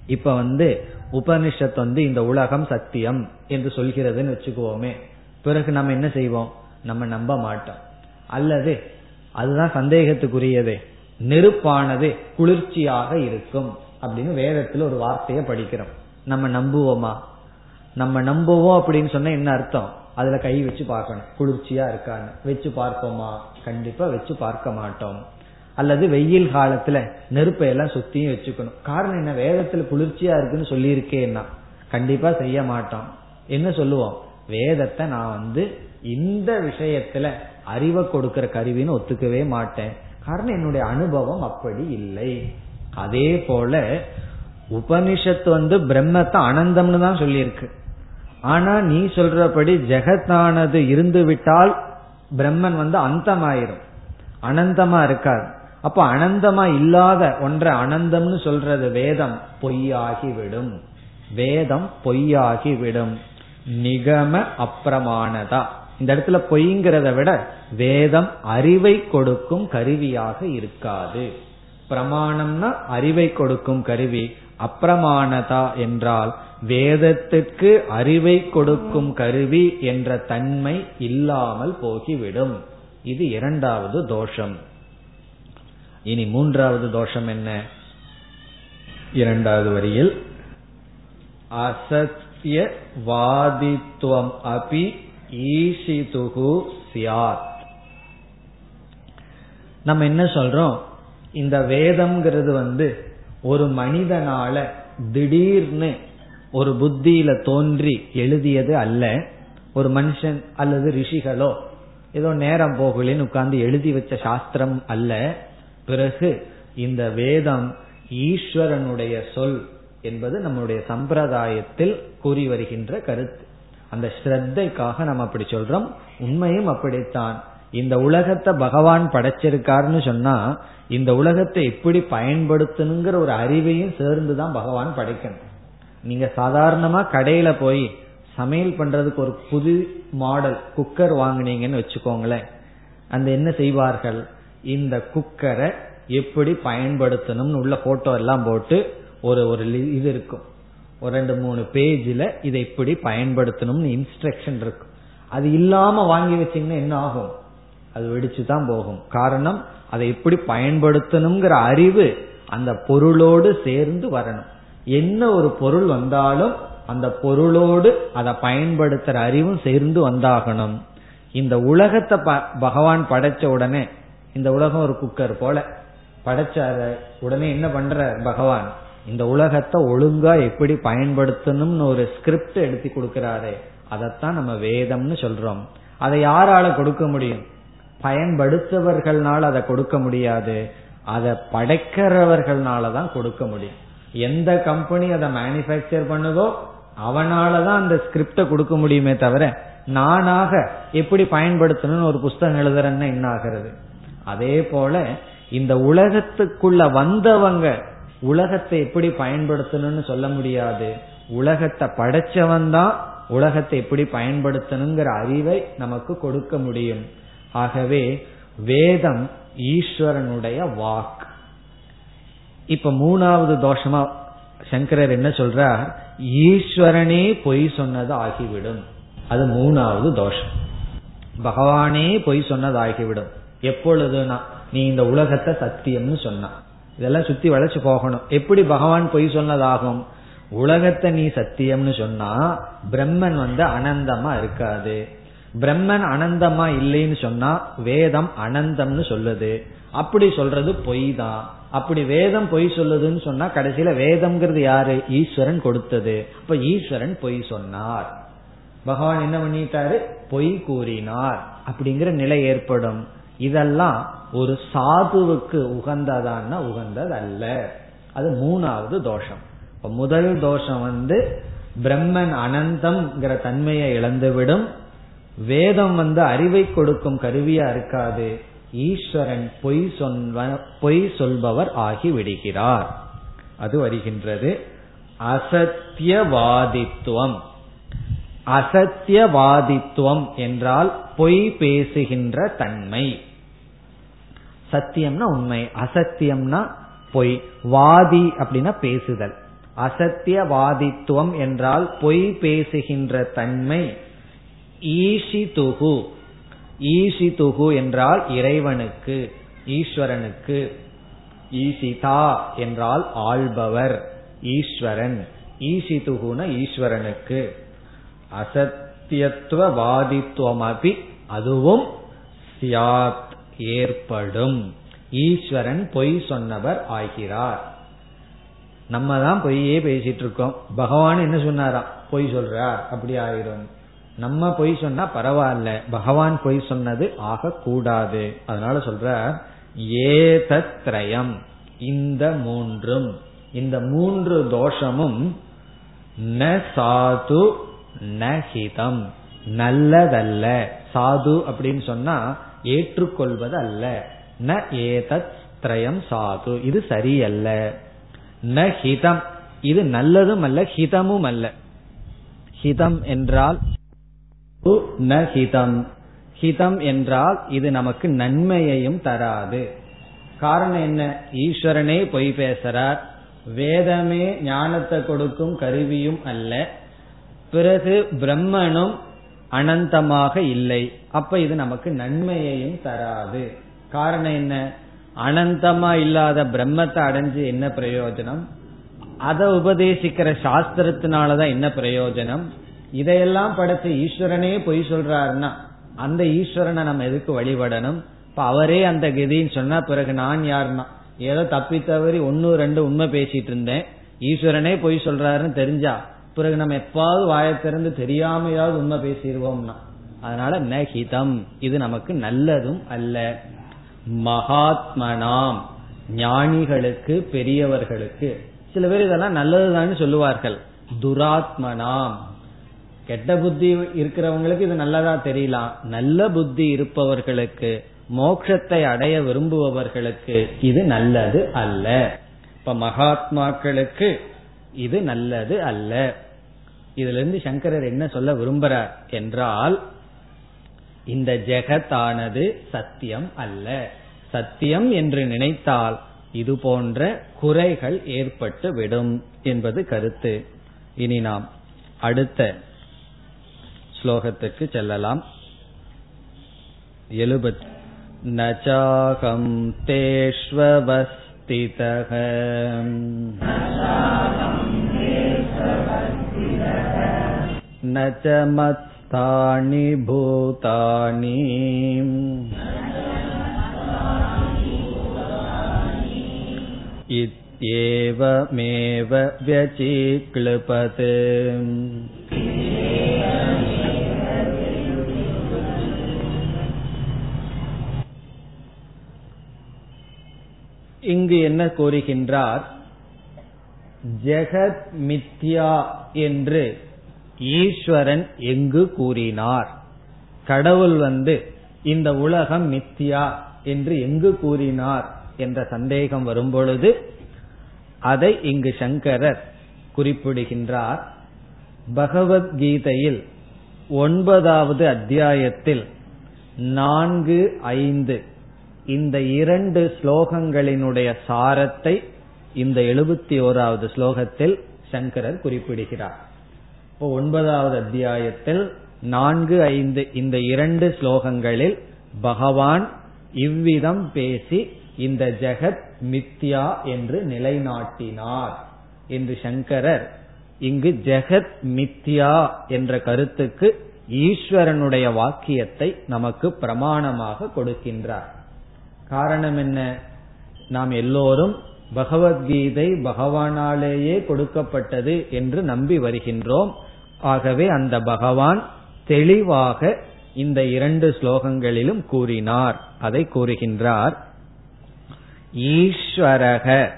Speaker 1: இப்ப வந்து உபனிஷத் வந்து இந்த உலகம் சத்தியம் என்று சொல்கிறதுன்னு வச்சுக்குவோமே. பிறகு நம்ம என்ன செய்வோம்? நம்ம நம்ப மாட்டோம். அல்லது அதுதான் சந்தேகத்துக்குரியது. நெருப்பானது குளிர்ச்சியாக இருக்கும் அப்படின்னு வேதத்துல ஒரு வார்த்தையை படிக்கிறோம். நம்ம நம்புவோமா? நம்ம நம்புவோம் அப்படின்னு சொன்னா என்ன அர்த்தம்? அதுல கை வச்சு பார்க்கணும். குளிர்ச்சியா இருக்கான்னு. வச்சு பார்ப்போமா? கண்டிப்பா வச்சு பார்க்க மாட்டோம். அல்லது வெயில் காலத்துல நெருப்பை எல்லாம் சுத்தியும் வச்சுக்கணும். காரணம் என்ன? வேதத்துல குளிர்ச்சியா இருக்குன்னு சொல்லியிருக்கேன்னா கண்டிப்பா செய்ய மாட்டோம். என்ன சொல்லுவோம்? வேதத்தை நான் வந்து இந்த விஷயத்துல அறிவை கொடுக்கிற கருவின்னு ஒத்துக்கவே மாட்டேன். காரணம் என்னுடைய அனுபவம் அப்படி இல்லை. அதே போல உபனிஷத்து வந்து பிரம்மத்தை அனந்தம்னு தான் சொல்லியிருக்கு. ஆனா நீ சொல்றபடி ஜெகத்தானது இருந்து விட்டால் பிரம்மன் வந்து அந்தமாயிரும். அனந்தமா இருக்காது. அப்ப அனந்தமா இல்லாத ஒன்றை அனந்தம்னு சொல்றது வேதம். பொய்யாகிவிடும். வேதம் பொய்யாகிவிடும். நிகம அப்பிரமானதா இந்த இடத்துல பொய்ங்கிறத விட வேதம் அறிவை கொடுக்கும் கருவியாக இருக்காது. பிரமாணம்னா அறிவை கொடுக்கும் கருவி. அப்பிரமாணதா என்றால் வேதத்துக்கு அறிவை கொடுக்கும் கருவி என்ற தன்மை இல்லாமல் போகிவிடும். இது இரண்டாவது தோஷம். இனி மூன்றாவது தோஷம் என்ன? இரண்டாவது வரியில் அசத்திய வாதித்துவம் அபி ஈசிதுகு சியாத். நம்ம என்ன சொல்றோம்? இந்த வேதம்ங்கிறது வந்து ஒரு மனிதனால திடீர்னு ஒரு புத்தியில தோன்றி எழுதியது அல்ல. ஒரு மனுஷன் அல்லது ரிஷிகளோ ஏதோ நேரம் போகலின்னு உட்கார்ந்து எழுதி வச்ச சாஸ்திரம் அல்ல. பிறகு இந்த வேதம் ஈஸ்வரனுடைய சொல் என்பது நம்முடைய சம்பிரதாயத்தில் கூறி வருகின்ற கருத்து. அந்த ஸ்ரத்தைக்காக நம்ம அப்படி சொல்றோம். உண்மையும் அப்படித்தான். இந்த உலகத்தை பகவான் படைச்சிருக்காருன்னு சொன்னா இந்த உலகத்தை எப்படி பயன்படுத்தணுங்கிற ஒரு அறிவையும் சேர்ந்துதான் பகவான் படைக்கணும். நீங்க சாதாரணமா கடையில போய் சமையல் பண்றதுக்கு ஒரு புது மாடல் குக்கர் வாங்கினீங்கன்னு வச்சுக்கோங்களேன். அந்த என்ன செய்வார்கள்? இந்த குக்கரை எப்படி பயன்படுத்தணும்னு உள்ள போட்டோ எல்லாம் போட்டு ஒரு ஒரு இது இருக்கும். ஒரு ரெண்டு மூணு பேஜில் இதை எப்படி பயன்படுத்தணும்னு இன்ஸ்ட்ரக்ஷன் இருக்கும். அது இல்லாம வாங்கி வச்சீங்கன்னா என்ன ஆகும்? அது வெடிச்சு தான் போகும். காரணம் அதை எப்படி பயன்படுத்தணுங்கிற அறிவு அந்த பொருளோடு சேர்ந்து வரணும். என்ன ஒரு பொருள் வந்தாலும் அந்த பொருளோடு அதை பயன்படுத்துற அறிவும் சேர்ந்து வந்தாகணும். இந்த உலகத்தை பகவான் படைச்ச உடனே இந்த உலகம் ஒரு குக்கர் போல. படைச்ச உடனே என்ன பண்ற பகவான்? இந்த உலகத்தை ஒழுங்கா எப்படி பயன்படுத்தணும்னு ஒரு ஸ்கிரிப்ட் எடுத்து கொடுக்கிறாரு அதைத்தான் நம்ம வேதம்னு சொல்றோம். அதை யாரால கொடுக்க முடியும்? பயன்படுத்தவர்கள்னால அதை கொடுக்க முடியாது. அதை படைக்கிறவர்கள்னால தான் கொடுக்க முடியும். எந்த கம்பெனி அதை மேனுபேக்சர் பண்ணுதோ அவனாலதான் அந்த ஸ்கிரிப்ட கொடுக்க முடியுமே தவிர நானாக எப்படி பயன்படுத்தணும்னு ஒரு புஸ்தகம் எழுதுறேன்னா என்ன ஆகிறது அதே போல இந்த உலகத்துக்குள்ள வந்தவங்க உலகத்தை எப்படி பயன்படுத்தணும்னு சொல்ல முடியாது. உலகத்தை படைச்சவன் தான் உலகத்தை எப்படி பயன்படுத்தணுங்கிற அறிவை நமக்கு கொடுக்க முடியும். ஆகவே வேதம் ஈஸ்வரனுடைய வாக் இப்ப மூணாவது தோஷமா சங்கரர் என்ன சொல்றார்? ஈஸ்வரனே பொய் சொன்னது ஆகிவிடும். அது மூணாவது தோஷம். பகவானே பொய் சொன்னது ஆகிவிடும். எப்பொழுதுனா நீ இந்த உலகத்தை சத்தியம்னு சொன்ன. இதெல்லாம் சுத்தி வளைச்சு போகணும். எப்படி பகவான் பொய் சொன்னதாகும்? உலகத்தை நீ சத்தியம்னு சொன்னா பிரம்மன் வந்து அனந்தமா இருக்காது. பிரம்மன் அனந்தமா இல்லைன்னு சொன்னா வேதம் அனந்தம்னு சொல்லுது. அப்படி சொல்றது பொய் தான் அப்படி வேதம் பொய் சொல்லுதுன்னு சொன்னா கடைசியில வேதம்ங்கிறது யாரு? ஈஸ்வரன் கொடுத்தது. அப்ப ஈஸ்வரன் பொய் சொன்னார். பகவான் என்ன பண்ணிட்டாரு? பொய் கூறினார். அப்படிங்கிற நிலை ஏற்படும். இதெல்லாம் ஒரு சாதுவுக்கு உகந்ததான்னா உகந்தது அல்ல அது மூணாவது தோஷம். இப்ப முதல் தோஷம் வந்து பிரம்மன் அனந்தம்ங்கிற தன்மையை இழந்துவிடும். வேதம் வந்து அறிவை கொடுக்கும் கருவியா இருக்காது. ஈஸ்வரன் பொய் சொல்வ பொய் சொல்பவர் ஆகி விடுகிறார். அது வருகின்றது. அசத்தியவாதித்துவம். அசத்தியவாதித்துவம் என்றால் பொய் பேசுகின்ற தன்மை. சத்தியம்னா உண்மை அசத்தியம்னா பொய். வாதி அப்படின்னா பேசுதல். அசத்தியவாதித்துவம் என்றால் பொய் பேசுகின்ற தன்மை. ஈசிதுகு ஈசிதுகு என்றால் இறைவனுக்கு ஈஸ்வரனுக்கு. ஈசிதா என்றால் ஆள்பவர் ஈஸ்வரன். ஈசிதுகுன ஈஸ்வரனுக்கு. அசத்தியத்துவ வாதித்துவம் அதுவும் சியாத் ஏற்படும். ஈஸ்வரன் பொய் சொன்னவர் ஆகிறார். நம்ம தான் பொய்யே பேசிட்டு இருக்கோம். பகவான் என்ன சொன்னாராம்? பொய் சொல்றார். அப்படி ஆயிரும். நம்ம பொய் சொன்னா பரவாயில்ல. பகவான் பொய் சொன்னது ஆகக்கூடாது. அதனால சொல்ற ஏதத்ரயம் இந்த மூன்றும். இந்த மூன்று தோஷமும் ந சாது நஹிதம். நல்லதல்ல. சாது அப்படின்னு சொன்னா ஏற்றுக்கொள்வது அல்ல ந ஏதத் திரயம் சாது. இது சரியல்ல. ந ஹிதம் இது நல்லதும் அல்ல ஹிதமும் அல்ல. ஹிதம் என்றால் ந ஹிதம். ஹிதம் என்றால் இது நமக்கு நன்மையையும் தராது. காரணம் என்ன? ஈஸ்வரனே பொய் பேசுறார். வேதமே ஞானத்தை கொடுக்கும் கருவியும் அல்ல. பிறகு பிரம்மனும் அனந்தமாக இல்லை. அப்ப இது நமக்கு நன்மையையும் தராது. காரணம் என்ன? அனந்தமா இல்லாத பிரம்மத்தை அடைஞ்சு என்ன பிரயோஜனம்? அதை உபதேசிக்கிற சாஸ்திரத்தினாலதான் என்ன பிரயோஜனம்? இதையெல்லாம் படைச்ச ஈஸ்வரனே பொய் சொல்றாருன்னா அந்த ஈஸ்வரனை நம்ம எதுக்கு வழிபடணும்? இப்ப அவரே அந்த கதின்னு சொன்னா பிறகு நான் யாருன்னா? ஏதோ தப்பி தவறி ஒன்னு ரெண்டு உண்மை பேசிட்டு இருந்தேன். ஈஸ்வரனே பொய் சொல்றாருன்னு தெரிஞ்சா பிறகு நம்ம எப்பாவது வாயத்திறந்து தெரியாமையாவது உண்மை பேசிடுவோம்னா அதனால நகிதம். இது நமக்கு நல்லதும் அல்ல. மகாத்மனாம். ஞானிகளுக்கு பெரியவர்களுக்கு. சில பேர் இதெல்லாம் நல்லதுதான் சொல்லுவார்கள். துராத்மனாம். கெட்ட புத்தி இருக்கிறவங்களுக்கு இது நல்லதா தெரியலாம் நல்ல புத்தி இருப்பவர்களுக்கு மோட்சத்தை அடைய விரும்புபவர்களுக்கு இது நல்லது அல்ல. இப்ப மகாத்மாக்களுக்கு இது நல்லது அல்ல. இதுல இருந்து சங்கரர் என்ன சொல்ல விரும்புறார் என்றால் இந்த ஜெகத்தானது சத்தியம் அல்ல. சத்தியம் என்று நினைத்தால் இது போன்ற குறைகள் ஏற்பட்டு விடும் என்பது கருத்து. இனி நாம் அடுத்த ஸ்லோகத்துக்கு செல்லலாம் எழுபத் நச்சாகம் தேஷ்வஸ்திதக न च मत्स्थानि भूतानि इत्येवमेव व्यचीक्लपत् இங்கு என்ன கூறுகின்றார்? ஜெகத் மித்யா என்று ஈஸ்வரன் எங்கு கூறினார்? கடவுள் வந்து இந்த உலகம் மித்யா என்று எங்கு கூறினார் என்ற சந்தேகம் வரும்பொழுது அதை இங்கு சங்கரர் குறிப்பிடுகின்றார். பகவத்கீதையில் ஒன்பதாவது அத்தியாயத்தில் நான்கு ஐந்து இந்த இரண்டு ஸ்லோகங்களினுடைய சாரத்தை இந்த எழுபத்தி ஓராவது ஸ்லோகத்தில் சங்கரர் குறிப்பிடுகிறார். இப்போ ஒன்பதாவது அத்தியாயத்தில் நான்கு ஐந்து இந்த இரண்டு ஸ்லோகங்களில் பகவான் இவ்விதம் பேசி இந்த ஜெகத் மித்யா என்று நிலைநாட்டினார் என்று சங்கரர் இங்கு ஜெகத் மித்யா என்ற கருத்துக்கு ஈஸ்வரனுடைய வாக்கியத்தை நமக்கு பிரமாணமாக கொடுக்கின்றார். காரணம் என்ன? நாம் எல்லோரும் பகவத்கீதை பகவானாலேயே கொடுக்கப்பட்டது என்று நம்பி வருகின்றோம். ஆகவே அந்த பகவான் தெளிவாக இந்த இரண்டு ஸ்லோகங்களிலும் கூறினார். அதை கூறுகின்றார். ஈஸ்வரக.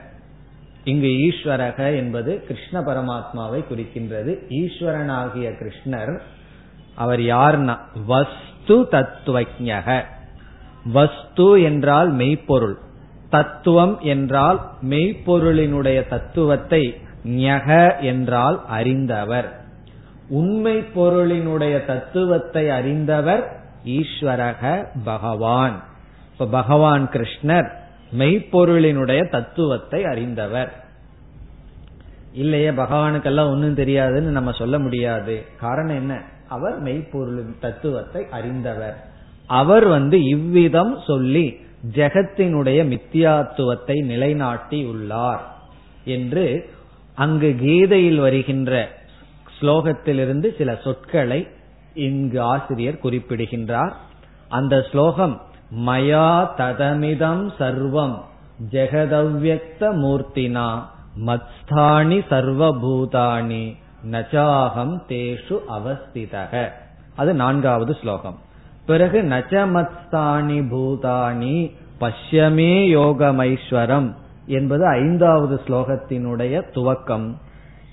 Speaker 1: இங்கு ஈஸ்வரக என்பது கிருஷ்ண பரமாத்மாவை குறிக்கின்றது. ஈஸ்வரனாகிய கிருஷ்ணர் அவர் யார்னா? வஸ்து தத்துவஜக வஸ்து என்றால் மெய்ப்பொருள் தத்துவம் என்றால் மெய்ப்பொருளினுடைய தத்துவத்தை ஞக என்றால் அறிந்தவர். உண்மை பொருளினுடைய தத்துவத்தை அறிந்தவர் ஈஸ்வரக பகவான். இப்ப பகவான் கிருஷ்ணர் மெய்ப்பொருளினுடைய தத்துவத்தை அறிந்தவர். இல்லையே பகவானுக்கெல்லாம் ஒன்னும் தெரியாதுன்னு நம்ம சொல்ல முடியாது. காரணம் என்ன? அவர் மெய்ப்பொருளின் தத்துவத்தை அறிந்தவர். அவர் வந்து இவ்விதம் சொல்லி ஜெகத்தினுடைய மித்தியாத்துவத்தை நிலைநாட்டி உள்ளார் என்று அங்கு கீதையில் வருகின்ற ஸ்லோகத்திலிருந்து சில சொற்களை இங்கு ஆசிரியர் குறிப்பிடுகின்றார். அந்த ஸ்லோகம் மயா ததமிதம் சர்வம் ஜெகதவ்யக்த மூர்த்தினா மத்ஸ்தானி சர்வபூதானி நச்சாகம் தேஷு அவஸ்திதக. அது நான்காவது ஸ்லோகம். பிறகு நச்சமத்ஸ்தானி பூதானி பஷ்யமே யோகமைஸ்வரம் என்பது ஐந்தாவது ஸ்லோகத்தினுடைய துவக்கம்.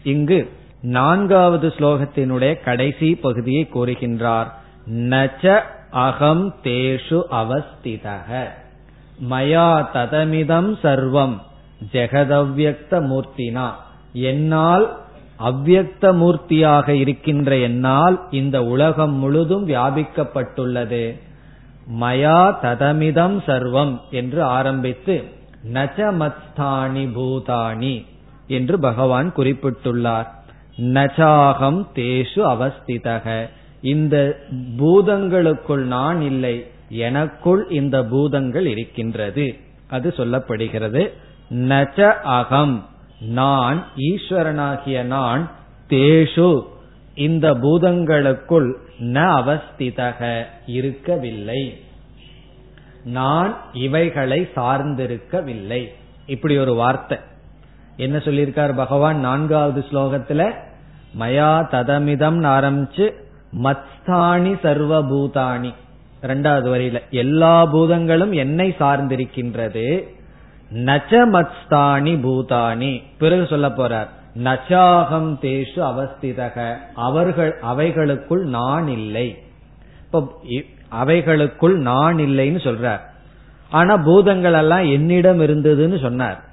Speaker 1: இங்கு நான்காவது ஸ்லோகத்தினுடைய கடைசி பகுதியை கூறுகின்றார். நச்ச அகம் தேஷு அவஸ்திதக. மயா ததமிதம் சர்வம். ஜெகதவ்யக்த மூர்த்தினா. என்னால் அவ்வக்த மூர்த்தியாக இருக்கின்ற என்னால் இந்த உலகம் முழுதும் வியாபிக்கப்பட்டுள்ளது. மயா ததமிதம் சர்வம் என்று ஆரம்பித்து நச்சமத்ஸ்தானி பூதானி என்று பகவான் குறிப்பிட்டுள்ளார். நச்சாகம் தேஷு அவஸ்திதக. இந்த பூதங்களுக்குள் நான் இல்லை எனக்குள் இந்த பூதங்கள் இருக்கின்றது. அது சொல்லப்படுகிறது. நச்ச அகம். நான் ஈஸ்வரனாகிய நான் தேஷு. இந்த பூதங்களுக்குள் ந அவஸ்திதக இருக்கவில்லை. நான் இவைகளை சார்ந்திருக்கவில்லை. இப்படி ஒரு வார்த்தை. என்ன சொல்லியிருக்கார் பகவான் நான்காவது ஸ்லோகத்துல? மயா ததமிதம் ஆரம்பிச்சு மத்ஸ்தானி சர்வபூதானி. ரெண்டாவது வரியில எல்லா பூதங்களும் என்னை சார்ந்திருக்கின்றது. நச்ச மத்ஸ்தானி பூதானி. பிறகு சொல்ல போறார் நச்சாகம் தேஷு அவஸ்திதக. அவர்கள் அவைகளுக்குள் நான் இல்லை. இப்ப அவைகளுக்குள் நான் இல்லைன்னு சொல்றார். ஆனா பூதங்கள் எல்லாம் என்னிடம் இருந்ததுன்னு சொன்னார்.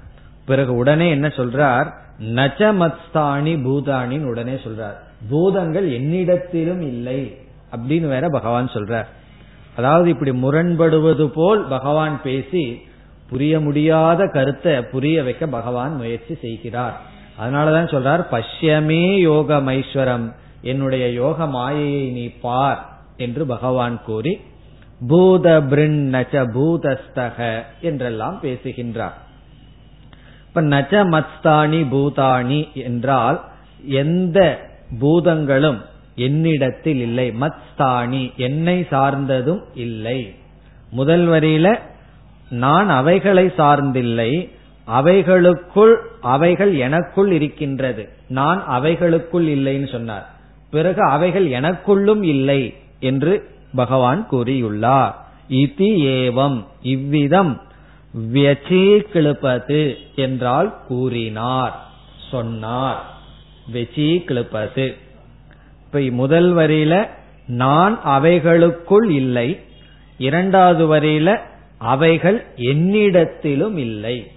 Speaker 1: பிறகு உடனே என்ன சொல்றார் நச்சமத்ஸ்தானி பூதானின்னு உடனே சொல்றார். பூதங்கள் என்னிடத்திலும் இல்லை அப்படின்னு வேற பகவான் சொல்றார். அதாவது இப்படி முரண்படுவது போல் பகவான் பேசி புரிய முடியாத கருத்தை புரிய வைக்க பகவான் முயற்சி செய்கிறார். அதனாலதான் சொல்றார் பஷ்யமே யோகமைஸ்வரம் என்னுடைய யோக மாயையை நீ பார் என்று பகவான் கூறி பூத பிரின்னச்ச பூதஸ்தக என்றெல்லாம் பேசுகின்றார். இப்ப நச்ச மத்ஸ்தானி பூதானி என்றால் எந்த பூதங்களும் என்னிடத்தில் இல்லை. மத்ஸ்தானி என்னை சார்ந்ததும் இல்லை. முதல் வரியில நான் அவைகளை சார்ந்தில்லை அவைகளுக்குள் அவைகள் எனக்குள் இருக்கின்றது. நான் அவைகளுக்குள் இல்லைன்னு சொன்னார். பிறகு அவைகள் எனக்குள்ளும் இல்லை என்று பகவான் கூறியுள்ளார். இதி ஏவம் இவ்விதம் கிளப்பது என்றால் கூறினார் சொன்னார். கிளப்பது இப்ப முதல் வரியில நான் அவைகளுக்குள் இல்லை இரண்டாவது வரியில அவைகள் என்னிடத்திலும் இல்லை.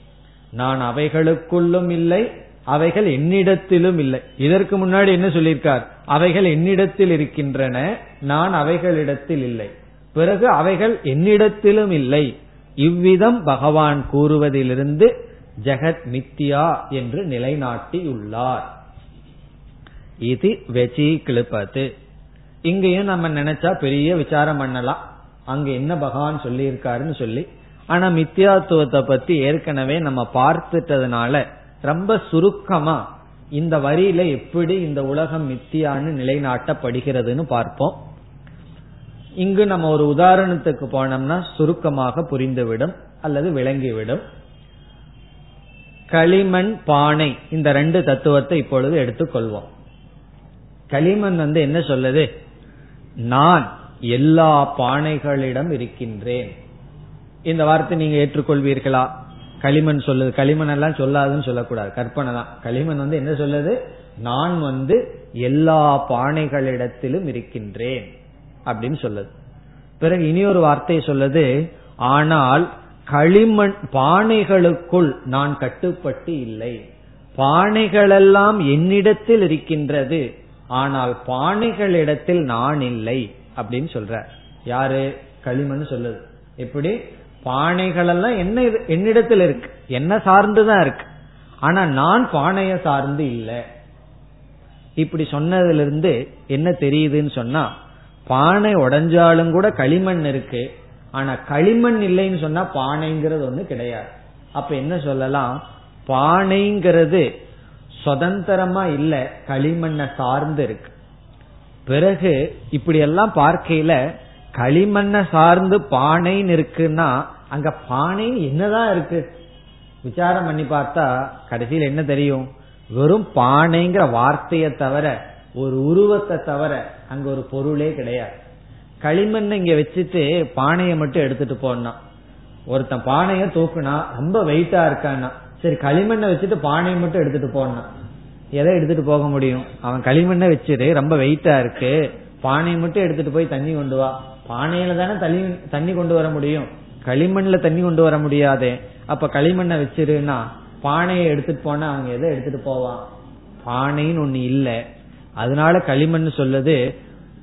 Speaker 1: நான் அவைகளுக்குள்ளும் இல்லை அவைகள் என்னிடத்திலும் இல்லை. இதற்கு முன்னாடி என்ன சொல்லியிருக்கார்? அவைகள் என்னிடத்தில் இருக்கின்றன நான் அவைகளிடத்தில் இல்லை. பிறகு அவைகள் என்னிடத்திலும் இல்லை. இவ்விதம் பகவான் கூறுவதிலிருந்து ஜெகத் மித்தியா என்று நிலைநாட்டியுள்ளார். இது வெச்சி கிளப்பது இங்கேயும் நம்ம நினைச்சா பெரிய விசாரம் பண்ணலாம். அங்க என்ன பகவான் சொல்லியிருக்காருன்னு சொல்லி ஆனா மித்தியாத்துவத்தை பத்தி ஏற்கனவே நம்ம பார்த்துட்டதுனால ரொம்ப சுருக்கமா இந்த வரியில எப்படி இந்த உலகம் மித்தியான்னு நிலைநாட்டப்படுகிறதுன்னு பார்ப்போம். இங்கு நம்ம ஒரு உதாரணத்துக்கு போனோம்னா சுருக்கமாக புரிந்துவிடும் அல்லது விளங்கிவிடும். களிமண் பானை இந்த ரெண்டு தத்துவத்தை இப்பொழுது எடுத்துக்கொள்வோம். களிமண் வந்து என்ன சொல்லுது? நான். எல்லா பானைகளிடம் இருக்கின்றேன். இந்த வார்த்தை நீங்க ஏற்றுக்கொள்வீர்களா? களிமண் சொல்லுது. களிமண் எல்லாம் சொல்லாதுன்னு சொல்லக்கூடாது. கற்பனை தான். களிமண் வந்து என்ன சொல்லுது? நான் வந்து எல்லா பானைகளிடத்திலும் இருக்கின்றேன் அப்படின்னு சொல்லுது. பிறகு இனி ஒரு வார்த்தை சொல்லுது ஆனால் களிமண் பானைகளுக்குள் நான் கட்டுப்பட்டு இல்லை. பானைகளெல்லாம் என்னிடத்தில் இருக்கின்றது. ஆனால் பானைகளிடத்தில் நான் இல்லை. அப்படின்னு சொல்ற. யாரு? களிமண் சொல்லுது. எப்படி? பானைகள் எல்லாம் என்ன என்னிடத்துல இருக்கு. என்ன சார்ந்துதான் இருக்கு. ஆனா நான் பானைய சார்ந்து இல்லை. இப்படி சொன்னதுல இருந்து என்ன தெரியுதுன்னு சொன்னா பானை உடஞ்சாலும் கூட களிமண் இருக்கு. ஆனா களிமண் இல்லைன்னு சொன்னா பானைங்கிறது ஒண்ணு கிடையாது. அப்ப என்ன சொல்லலாம்? பானைங்கிறது சுதந்திரமா இல்ல களிமண்ணை சார்ந்து இருக்கு. பிறகு இப்படி எல்லாம் பார்க்கையில களிமண்ணை சார்ந்து பானைன்னு இருக்குன்னா அங்க பானை என்னதான் இருக்கு? விசாரம் பண்ணி பார்த்தா கடைசியில் என்ன தெரியும்? வெறும் பானைங்கிற வார்த்தையை தவிர ஒரு உருவத்தை தவிர அங்க ஒரு பொருளே கிடையாது. களிமண் இங்க வச்சுட்டு பானையை மட்டும் எடுத்துட்டு போனா ஒருத்தன் பானைய தூக்குனா ரொம்ப வெயிட்டா இருக்கான்னா சரி களிமண்ணை வச்சுட்டு பானையை மட்டும் எடுத்துட்டு போனான் எதை எடுத்துட்டு போக முடியும்? அவன் களிமண்ணை வச்சிரு ரொம்ப வெயிட்டா இருக்கு. பானையை மட்டும் எடுத்துட்டு போய் தண்ணி கொண்டு வா. பானையில தானே தண்ணி தண்ணி கொண்டு வர முடியும். களிமண்ல தண்ணி கொண்டு வர முடியாதே. அப்ப களிமண்ணை வச்சிருன்னா பானையை எடுத்துட்டு போனா அவங்க எதை எடுத்துட்டு போவான்? பானைன்னு ஒண்ணு இல்லை. அதனால களிமண் சொல்லுது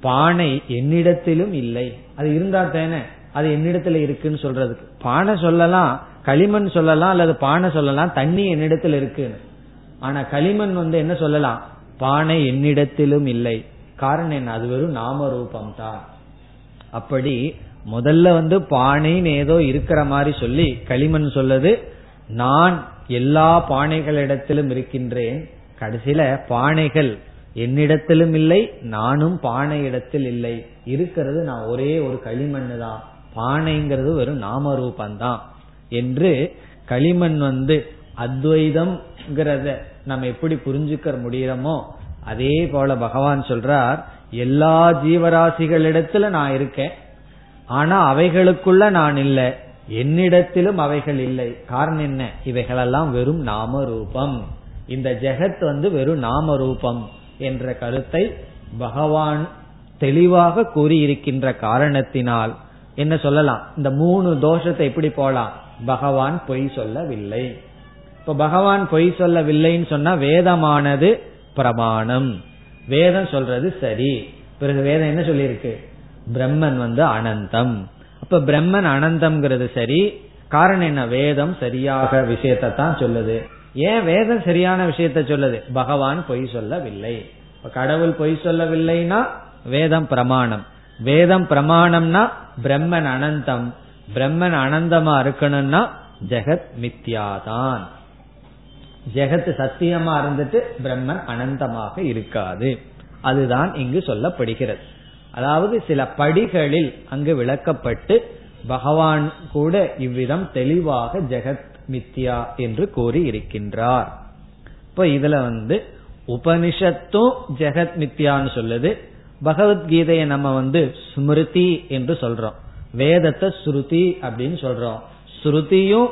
Speaker 1: பானை என்னிடத்திலும் இல்லை. அது இருந்தா தானே அது என்னிடத்துல இருக்குன்னு சொல்றதுக்கு. பானை சொல்லலாம் களிமண் சொல்லலாம் அல்லது பானை சொல்லலாம் தண்ணி என்னிடத்தில் இருக்குன்னு. ஆனா களிமண் வந்து என்ன சொல்லலாம்? பானை என்னிடத்திலும் இல்லை. காரணம் என்ன? அது வெறும் நாம ரூபம் தான் அப்படி முதல்ல வந்து பானைன்னு ஏதோ இருக்கிற மாதிரி சொல்லி களிமண் சொல்லுது. நான் எல்லா பானைகளிடத்திலும் இருக்கின்றேன். கடைசியில பானைகள் என்னிடத்திலும் இல்லை நானும் பானை இடத்தில் இல்லை. இருக்கிறது நான் ஒரே ஒரு களிமண் தான் பானைங்கிறது வெறும் நாம ரூபந்தான் என்று களிமண் வந்து அத்வைதம்ங்கிறத நம்ம எப்படி புரிஞ்சுக்க முடியறோமோ அதே போல பகவான் சொல்றார் எல்லா ஜீவராசிகளிடத்துல நான் இருக்கேன் ஆனா அவைகளுக்குள்ள நான் இல்லை. என்னிடத்திலும் அவைகள் இல்லை. காரணம் என்ன? இவைகளெல்லாம் வெறும் நாம ரூபம் இந்த ஜெகத் வந்து வெறும் நாம ரூபம் என்ற கருத்தை பகவான் தெளிவாக கூறியிருக்கின்ற காரணத்தினால் என்ன சொல்லலாம்? இந்த மூணு தோஷத்தை எப்படி போலாம்? பகவான் பொய் சொல்லவில்லை. இப்ப பகவான் பொய் சொல்லவில்லைன்னு சொன்னா வேதமானது பிரமாணம். வேதம் சொல்றது சரி. பிறகு வேதம் என்ன சொல்லியிருக்கு? பிரம்மன் வந்து அனந்தம். அப்ப பிரம்மன் அனந்தம்ங்கிறது சரி. காரணம் என்ன? வேதம் சரியாக விஷயத்தை தான் சொல்லுது. ஏன் வேதம் சரியான விஷயத்த சொல்லுது? பகவான் பொய் சொல்லவில்லை. இப்ப கடவுள் பொய் சொல்லவில்லைன்னா வேதம் பிரமாணம். வேதம் பிரமாணம்னா பிரம்மன் அனந்தம். பிரம்மன் அனந்தமா இருக்கணும்னா ஜெகத் மித்யாதான். ஜெகத் சத்தியமா இருந்துட்டு பிரம்மன் அனந்தமாக இருக்காது. அதுதான் இங்கு சொல்லப்படுகிறது. அதாவது சில படிகளில் அங்கு விளக்கப்பட்டு பகவான் கூட இவ்விதம் தெளிவாக ஜெகத் மித்யா என்று கூறி இருக்கின்றார் இப்ப இதுல வந்து உபனிஷத்தும் ஜெகத் மித்யான்னு சொல்லுது. பகவத்கீதையை நம்ம வந்து ஸ்மிருதி என்று சொல்றோம். வேதத்தை ஸ்ருதி அப்படின்னு சொல்றோம். ஸ்ருதியும்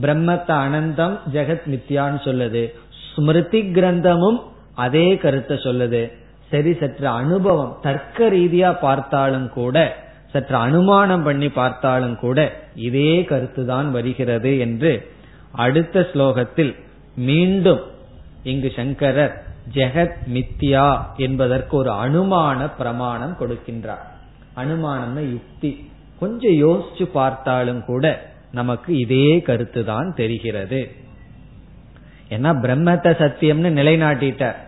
Speaker 1: பிரம்மத்த அனந்தம் ஜெகத் மித்யான்னு சொல்லுது. ஸ்மிருதி கிரந்தமும் அதே கருத்தை சொல்லுது. சரி சற்று அனுபவம் தர்க்க ரீதியா பார்த்தாலும் கூட சற்று அனுமானம் பண்ணி பார்த்தாலும் கூட இதே கருத்து தான் வருகிறது என்று அடுத்த ஸ்லோகத்தில் மீண்டும் இங்கு சங்கரர் ஜெகத் மித்யா என்பதற்கு ஒரு அனுமான பிரமாணம் கொடுக்கின்றார். அனுமானம்னா யுக்தி. கொஞ்சம் யோசிச்சு பார்த்தாலும் கூட நமக்கு இதே கருத்து தான் தெரிகிறது. ஏன்னா பிரம்மத்தை சத்தியம்னு நிலைநாட்டிட்டார்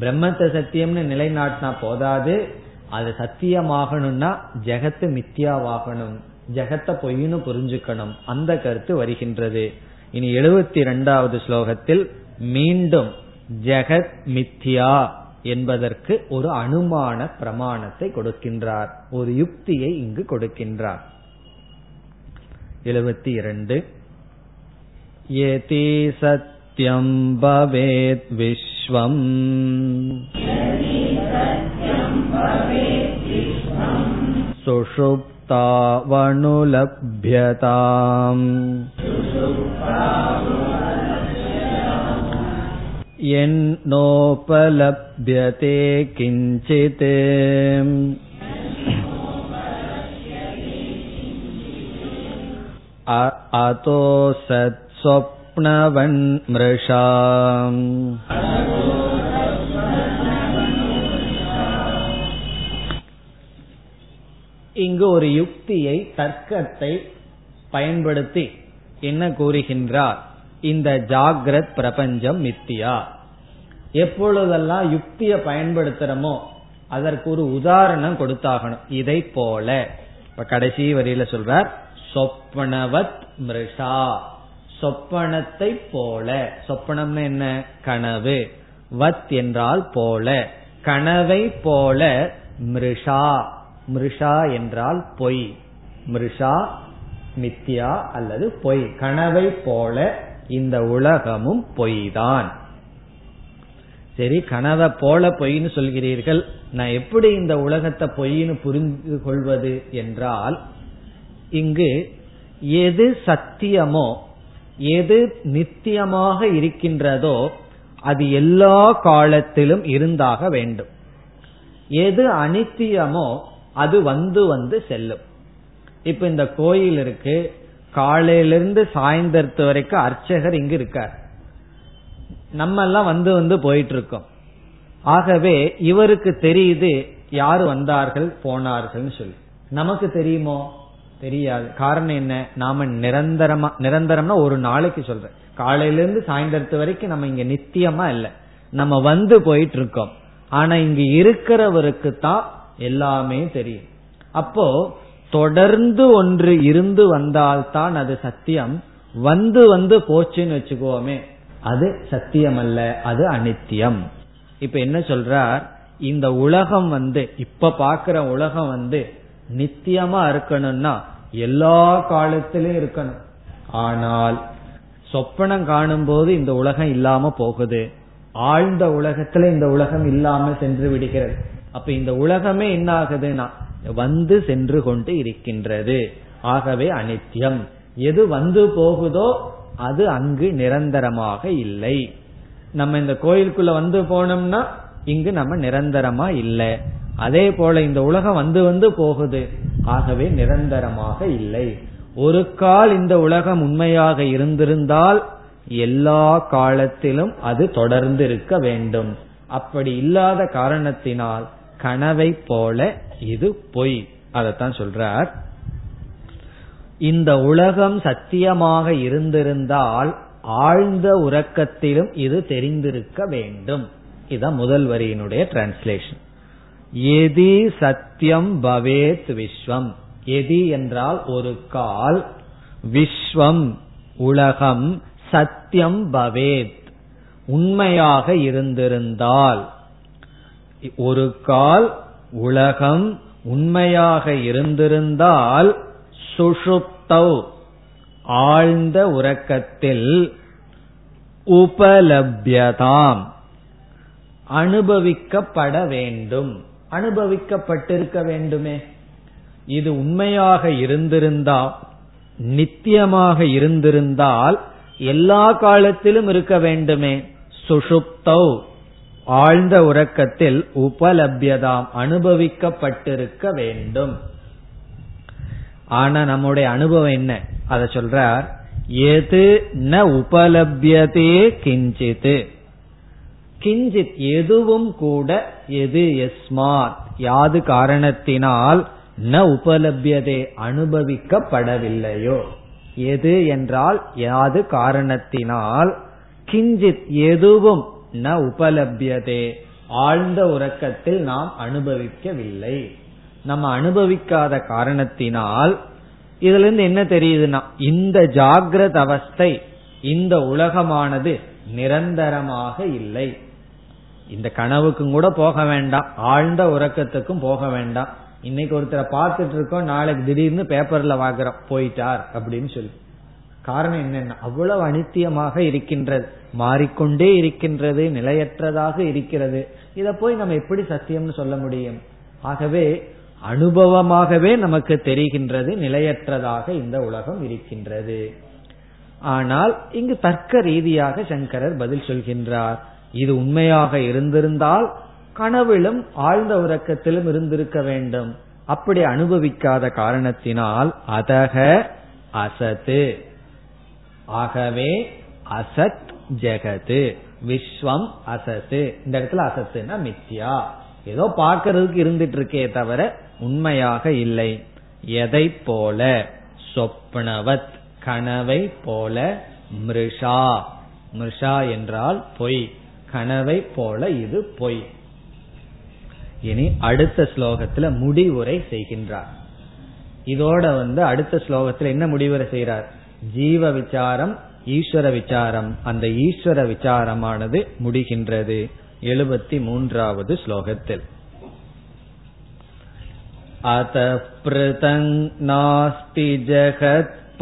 Speaker 1: பிரம்மத்தை சத்தியம்னு நிலைநாட்டினா போதாது. அது சத்தியமாகணும்னா ஜெகத்து மித்தியாவாகணும் ஜெகத்தை பொய்னு புரிஞ்சுக்கணும். அந்த கருத்து வருகின்றது. இனி எழுபத்தி இரண்டாவது ஸ்லோகத்தில் மீண்டும் ஜெகத் மித்யா என்பதற்கு ஒரு அனுமான பிரமாணத்தை கொடுக்கின்றார். ஒரு யுக்தியை இங்கு கொடுக்கின்றார். எழுபத்தி இரண்டு எதி சத்யம் பவேத் விஸ்வம் சுஷுப்தாவனுலப்யதாம். என் நோபலப்யதே கிஞ்சித். अतो सत्स्वप्नवन्मृषा இங்கு ஒரு யுக்தியை தர்க்கத்தை பயன்படுத்தி என்ன கூறுகின்றார் இந்த ஜாகிரத் பிரபஞ்சம் மித்தியா எப்பொழுதெல்லாம் யுக்தியை பயன்படுத்துறோமோ அதற்கு ஒரு உதாரணம் கொடுத்தாகணும் இதை போல இப்ப கடைசி வரியில சொல்றார் சொப்பனவத் மிருஷா. சொப்பனத்தை போல. சொப்பனம்னு என்ன? கனவு. வத் என்றால் போல. கனவை போல மிருஷா. மிருஷா என்றால் பொய். மிருஷா மித்தியா அல்லது பொய். கனவை போல இந்த உலகமும் பொய்தான். சரி கனவை போல பொய்ன்னு சொல்கிறீர்கள். நான் எப்படி இந்த உலகத்தை பொய்ன்னு புரிந்து கொள்வது என்றால் இங்கு எது சத்தியமோ எது நித்தியமாக இருக்கின்றதோ அது எல்லா காலத்திலும் இருந்தாக வேண்டும். எது அனித்தியமோ அது வந்து வந்து செல்லும். இப்ப இந்த கோயில் இருக்கு காலையிலிருந்து சாயந்தரத்து வரைக்கும் அர்ச்சகர் இங்கு இருக்கார். நம்ம எல்லாம் வந்து வந்து போயிட்டு இருக்கோம். ஆகவே இவருக்கு தெரியுது யாரு வந்தார்கள் போனார்கள் சொல்லி. நமக்கு தெரியுமோ? தெரியாது. காரணம் என்ன? நாம நிரந்தரமா நிரந்தரம்னா ஒரு நாளைக்கு சொல்றேன். காலையிலிருந்து சாயந்தரத்து வரைக்கும் நம்ம இங்க நித்தியமா இல்ல. நம்ம வந்து போயிட்டு இருக்கோம் ஆனா இங்க இருக்கிறவருக்கு தான் எல்லாமே தெரியும். அப்போ தொடர்ந்து ஒன்று இருந்து வந்தால்தான் அது சத்தியம். வந்து வந்து போச்சுன்னு வச்சுக்கோமே. அது சத்தியம் அல்ல அது அனித்தியம் இப்ப என்ன சொல்றார்? இந்த உலகம் வந்து இப்ப பாக்குற உலகம் வந்து நித்தியமா இருக்கணும்னா எல்லா காலத்திலும் இருக்கணும். ஆனால் சொப்பனம் காணும் போது இந்த உலகம் இல்லாம போகுது. ஆழ்ந்த உலகத்துல இந்த உலகம் இல்லாம சென்று விடுகிறது. அப்ப இந்த உலகமே என்ன ஆகுதுன்னா வந்து சென்று கொண்டு இருக்கின்றது. ஆகவே அனித்தியம் எது வந்து போகுதோ அது அங்கு நிரந்தரமாக இல்லை. நம்ம இந்த கோயிலுக்குள்ள வந்து போனோம்னா இங்கு நம்ம நிரந்தரமா இல்லை. அதே போல இந்த உலகம் வந்து வந்து போகுது. ஆகவே நிரந்தரமாக இல்லை. ஒரு கால் இந்த உலகம் உண்மையாக இருந்திருந்தால் எல்லா காலத்திலும் அது தொடர்ந்து இருக்க வேண்டும். அப்படி இல்லாத காரணத்தினால் கனவை போல இது பொய். அதத்தான் சொல்றார். இந்த உலகம் சத்தியமாக இருந்திருந்தால் ஆழ்ந்த உறக்கத்திலும் இது தெரிந்திருக்க வேண்டும். இதுதான் முதல் வரியினுடைய டிரான்ஸ்லேஷன் எதி சத்தியம் பவேத் விஸ்வம். எதி என்றால் ஒரு கால் விஸ்வம் உலகம் சத்தியம் பவேத். உண்மையாக இருந்திருந்தால் ஒரு கால் உலகம் உண்மையாக இருந்திருந்தால் சுஷுப்தௌ ஆழ்ந்த உறக்கத்தில் உபலபியதாம். அனுபவிக்கப்பட வேண்டும். அனுபவிக்கப்பட்டிருக்க வேண்டுமே. இது உண்மையாக இருந்திருந்தால் நித்தியமாக இருந்திருந்தால் எல்லா காலத்திலும் இருக்க வேண்டுமே. சுஷுப்தௌ ஆழ்ந்த உறக்கத்தில் உபலபியதாம் அனுபவிக்கப்பட்டிருக்க வேண்டும். ஆனா நம்முடைய அனுபவம் என்ன? அத சொல்றார் எது ந உபலபியதே கிஞ்சித். கிஞ்சித் எதுவும் கூட எது எஸ்மாத் யாது காரணத்தினால் ந உபலபியதே அனுபவிக்கப்படவில்லையோ. எது என்றால் யாது காரணத்தினால் கிஞ்சித் எதுவும் ந உபலபியதே ஆழ்ந்த உறக்கத்தில் நாம் அனுபவிக்கவில்லை. நம்ம அனுபவிக்காத காரணத்தினால் இதுல இருந்து என்ன தெரியுதுன்னா இந்த ஜாகிரத அவஸ்தை இந்த உலகமானது நிரந்தரமாக இல்லை. இந்த கனவுக்கும் கூட போக வேண்டாம் ஆழ்ந்த உறக்கத்துக்கும் போக வேண்டாம். இன்னைக்கு ஒருத்தரை பார்த்துட்டு இருக்கோம் நாளைக்கு திடீர்னு பேப்பர்ல வாங்குறோம் போயிட்டார் அப்படின்னு சொல்லி. காரணம் என்னன்னா அவ்வளவு அனித்தியமாக இருக்கின்றது மாறிக்கொண்டே இருக்கின்றது நிலையற்றதாக இருக்கிறது. இத போய் நம்ம எப்படி சத்தியம்னு சொல்ல முடியும்? ஆகவே அனுபவமாகவே நமக்கு தெரிகின்றது நிலையற்றதாக இந்த உலகம் இருக்கின்றது. ஆனால் இங்கு தர்க்க ரீதியாக சங்கரர் பதில் சொல்கின்றார். இது உண்மையாக இருந்திருந்தால் கனவிலும் ஆழ்ந்த உறக்கத்திலும் இருந்திருக்க வேண்டும். அப்படி அனுபவிக்காத காரணத்தினால் அதக அசத்து. ஆகவே அசத் ஜெகது விஸ்வம் அசத்து. இந்த இடத்துல அசத்துனா மித்யா. ஏதோ பார்க்கறதுக்கு இருந்துட்டு இருக்கே தவிர உண்மையாக இல்லை. எதை போல? சொப்னவத் கனவை போல மிருஷா. மிருஷா என்றால் பொய். கனவை போல இது பொய். இனி அடுத்த ஸ்லோகத்துல முடிவுரை செய்கின்றார். இதோட வந்து அடுத்த ஸ்லோகத்துல என்ன முடிவுரை செய்கிறார் ஜீவ விசாரம் ஈஸ்வர விசாரம். அந்த ஈஸ்வர விசாரமானது முடிகின்றது. எழுபத்தி மூன்றாவது ஸ்லோகத்தில். अत पृथङ् नास्ति जगत्परात्मनः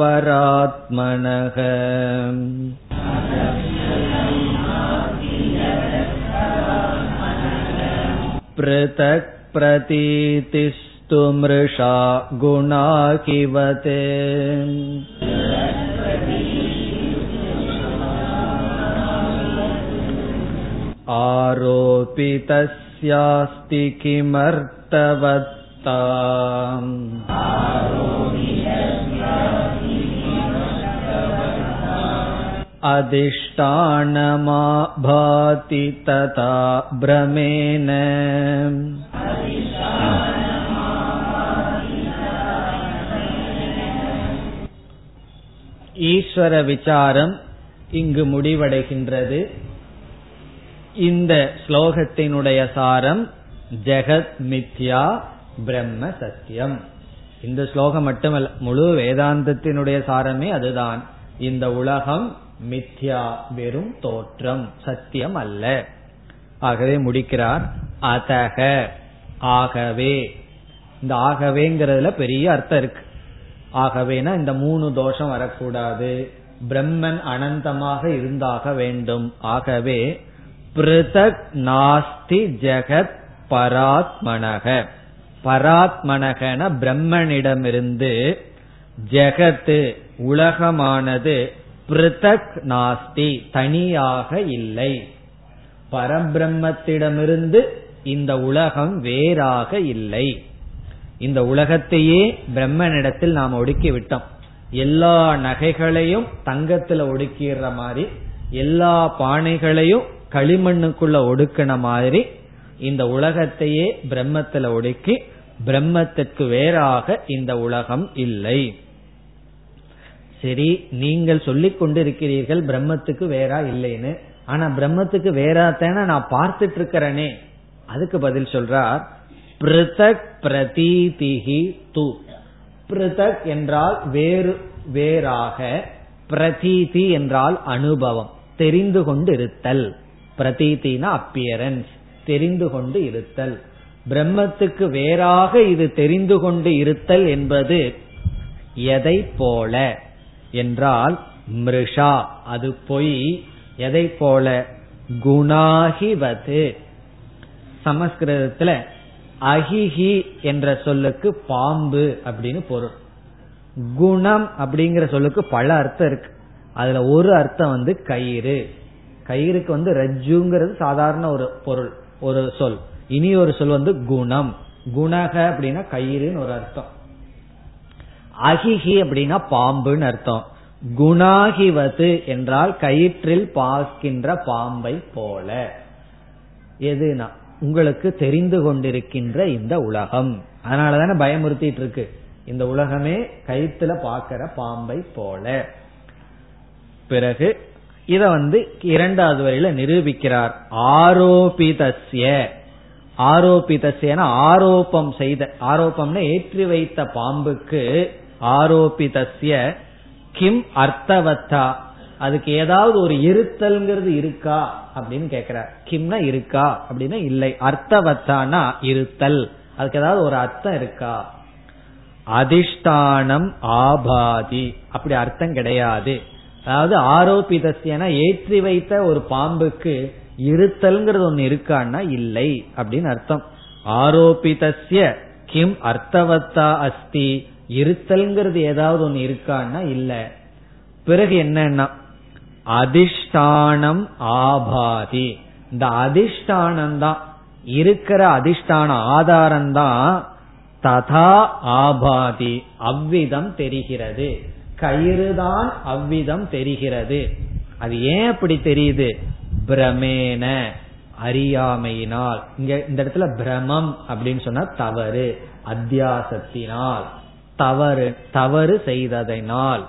Speaker 1: पृथक् प्रतीतिस्तु मृषा गुणा किवते आरोपितस्यास्ति किमर्थवत्ता अधिष्ठानमा भाति तथा भ्रमेण ஈஸ்வர விசாரம் இங்கு முடிவடைகின்றது இந்த ஸ்லோகத்தினுடைய சாரம் ஜெகத் மித்யா பிரம்ம சத்தியம். இந்த ஸ்லோகம் மட்டுமல்ல முழு வேதாந்தத்தினுடைய சாரமே அதுதான். இந்த உலகம் மித்யா வெறும் தோற்றம் சத்தியம் அல்ல. ஆகவே முடிக்கிறார் அதக ஆகவே. இந்த ஆகவேங்கிறதுல பெரிய அர்த்தம் இருக்கு. ஆகவேனா இந்த மூணு தோஷம் வரக்கூடாது. பிரம்மன் அனந்தமாக இருந்தாக வேண்டும். ஆகவே பிருதக் நாஸ்தி ஜெகத் பராத்மனக. பராத்மனகன பிரம்மனிடமிருந்து ஜெகத்து உலகமானது பிருதக் நாஸ்தி தனியாக இல்லை. பரபிரம்மத்திடமிருந்து இந்த உலகம் வேறாக இல்லை. இந்த உலகத்தையே பிரம்மனிடத்தில் நாம் ஒடுக்கி விட்டோம். எல்லா நகைகளையும் தங்கத்துல ஒடுக்கிற மாதிரி எல்லா பானைகளையும் களிமண்ணுக்குள்ள ஒடுக்கின மாதிரி இந்த உலகத்தையே பிரம்மத்துல ஒடுக்கி பிரம்மத்திற்கு வேறாக இந்த உலகம் இல்லை. சரி நீங்கள் சொல்லிக் கொண்டிருக்கிறீர்கள் பிரம்மத்துக்கு வேறா இல்லைன்னு. ஆனா பிரம்மத்துக்கு வேறாத்தான நான் பார்த்துட்டு இருக்கிறேனே அதுக்கு பதில் சொல்றார் பிருதக் பிரதீதிகி து. பிருதக் என்றால் வேறு வேறாக பிரதீதி என்றால் அனுபவம் தெரிந்து கொண்டு இருத்தல் பிரதீதினா அப்பியரன்ஸ் தெரிந்து கொண்டு இருத்தல். பிரம்மத்துக்கு வேறாக இது தெரிந்து கொண்டு இருத்தல் என்பது எதை போல? என்றால் மிருஷா அது பொய். எதை போல? குணாகிவது. சமஸ்கிருதத்துல அஹிஹி என்ற சொல்லுக்கு பாம்பு அப்படின்னு பொருள். குணம் அப்படிங்கிற சொல்லுக்கு பல அர்த்தம் இருக்கு. அதுல ஒரு அர்த்தம் வந்து கயிறு. கயிறுக்கு வந்து ரஜ்ஜுங்கிறது சாதாரண ஒரு பொருள். ஒரு சொல். இனி ஒரு சொல் வந்து குணம். குணக அப்படின்னா கயிறுன்னு ஒரு அர்த்தம். அகிஹி அப்படின்னா பாம்புன்னு அர்த்தம். குணாகிவது என்றால் கயிற்றில் பார்க்கின்ற பாம்பை போல. எதுனா? உங்களுக்கு தெரிந்து கொண்டிருக்கின்ற இந்த உலகம். அதனாலதானே பயமுறுத்திட்டு இருக்கு இந்த உலகமே கயிற்றுல பாக்கிற பாம்பை போல. பிறகு இத வந்து இரண்டாவது வரையில நிரூபிக்கிறார். ஆரோபிதஸ்ய. ஆரோபிதஸ்யன ஆரோப்பம் செய்த ஆரோப்பம்னு ஏற்றி வைத்த பாம்புக்கு ஆரோபிதஸ்ய. கிம் அர்த்தவத்தா. அதுக்கு ஏதாவது ஒரு இருத்தல்ங்கிறது இருக்கா அப்படின்னு கேக்குறார். கிம்னா இருக்கா அப்படின்னா இல்லை. அர்த்தவத்தானா இருத்தல். அதுக்கு ஏதாவது ஒரு அர்த்தம் இருக்கா? அதிஷ்டானம் ஆபாதி. அப்படி அர்த்தம் கிடையாது. அதாவது ஆரோபிதஸ்யன ஏற்றி வைத்த ஒரு பாம்புக்கு இருத்தல்ங்கிறது ஒன்னு இருக்கான்னா இல்லை அப்படின்னு அர்த்தம். ஆரோபிதஸ்ய கிம் அர்த்தவத்தா அஸ்தி இருத்தல்ங்கிறது ஏதாவது ஒன்னு இருக்கான்னா இல்ல. பிறகு என்னன்னா அதிஷ்டானம் ஆபாதி. இந்த அதிஷ்டானம் தான் இருக்கிற அதிஷ்டான ஆதாரம் தான் ததா ஆபாதி அவ்விதம் தெரிகிறது. கயிறு தான் அவ்விதம் தெரிகிறது. அது ஏன் அப்படி தெரியுது? பிரமேன அறியாமையினால். இங்க இந்த இடத்துல பிரமம் அப்படின்னு சொன்னா தவறு அத்தியாசத்தினால். தவறு தவறு செய்ததனால்.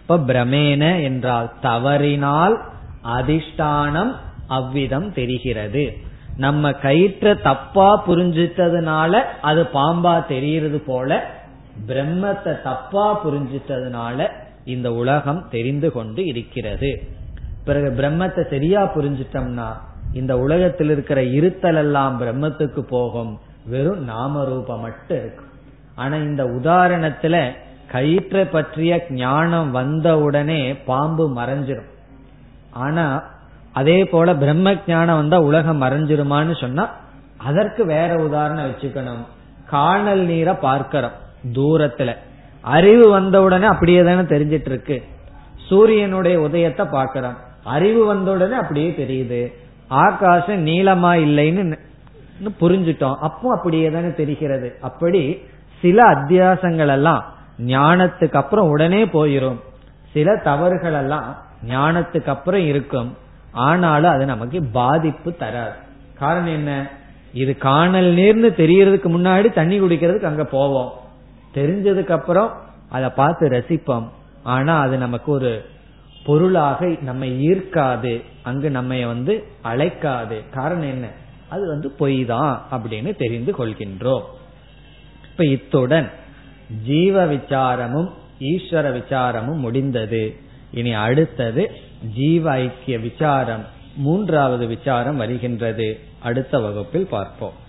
Speaker 1: இப்ப பிரமேன என்றால் தவறினால் அதிஷ்டானம் அவ்விதம் தெரிகிறது. நம்ம கயிற்ற தப்பா புரிஞ்சிட்டதுனால அது பாம்பா தெரியறது போல பிரம்மத்தை தப்பா புரிஞ்சிட்டதுனால இந்த உலகம் தெரிந்து கொண்டு இருக்கிறது. பிறகு பிரம்மத்தை சரியா புரிஞ்சிட்டோம்னா இந்த உலகத்தில் இருக்கிற இருத்தல் எல்லாம் பிரம்மத்துக்கு போகும். வெறும் நாம ரூபம் மட்டும் இருக்கும் ஆனா இந்த உதாரணத்துல கயிற்றை பற்றிய ஞானம் வந்த உடனே பாம்பு மறைஞ்சிரும். ஆனா அதே போல பிரம்ம ஞானம் வந்தா உலகம் மறைஞ்சிருமான்னு சொன்னா அதற்கு வேற உதாரணம் வச்சுக்கணும். காணல் நீரை பார்க்கிறோம். தூரத்துல. அறிவு வந்த உடனே அப்படியே தானே தெரிஞ்சிட்டு இருக்கு சூரியனுடைய உதயத்தை பாக்கிறோம் அறிவு வந்த உடனே அப்படியே தெரியுது. ஆகாசம் நீளமா இல்லைன்னு புரிஞ்சிட்டோம். அப்போ அப்படியே தானே தெரிகிறது. அப்படி சில அத்தியாசங்கள் எல்லாம் ஞானத்துக்கு அப்புறம் உடனே போயிரும். சில தவறுகள் எல்லாம் ஞானத்துக்கு அப்புறம் இருக்கும். ஆனாலும் அது நமக்கு பாதிப்பு தராது. காரணம் என்ன? இது காணல் நீர்னு தெரியறதுக்கு முன்னாடி தண்ணி குடிக்கிறதுக்கு அங்க போவோம். தெரிஞ்சதுக்கு அப்புறம் அதை பார்த்து ரசிப்போம். ஆனா அது நமக்கு ஒரு பொருளாக நம்ம ஈர்க்காது. அங்கு நம்ம வந்து அழைக்காது. காரணம் என்ன? அது வந்து பொய் தான் அப்படின்னு தெரிந்து கொள்கின்றோம். இப்ப இத்துடன் ஜீவ விசாரமும் ஈஸ்வர விசாரமும் முடிந்தது. இனி அடுத்தது ஜீவ ஐக்கிய விசாரம் மூன்றாவது விசாரம் வருகின்றது. அடுத்த வகுப்பில் பார்ப்போம்.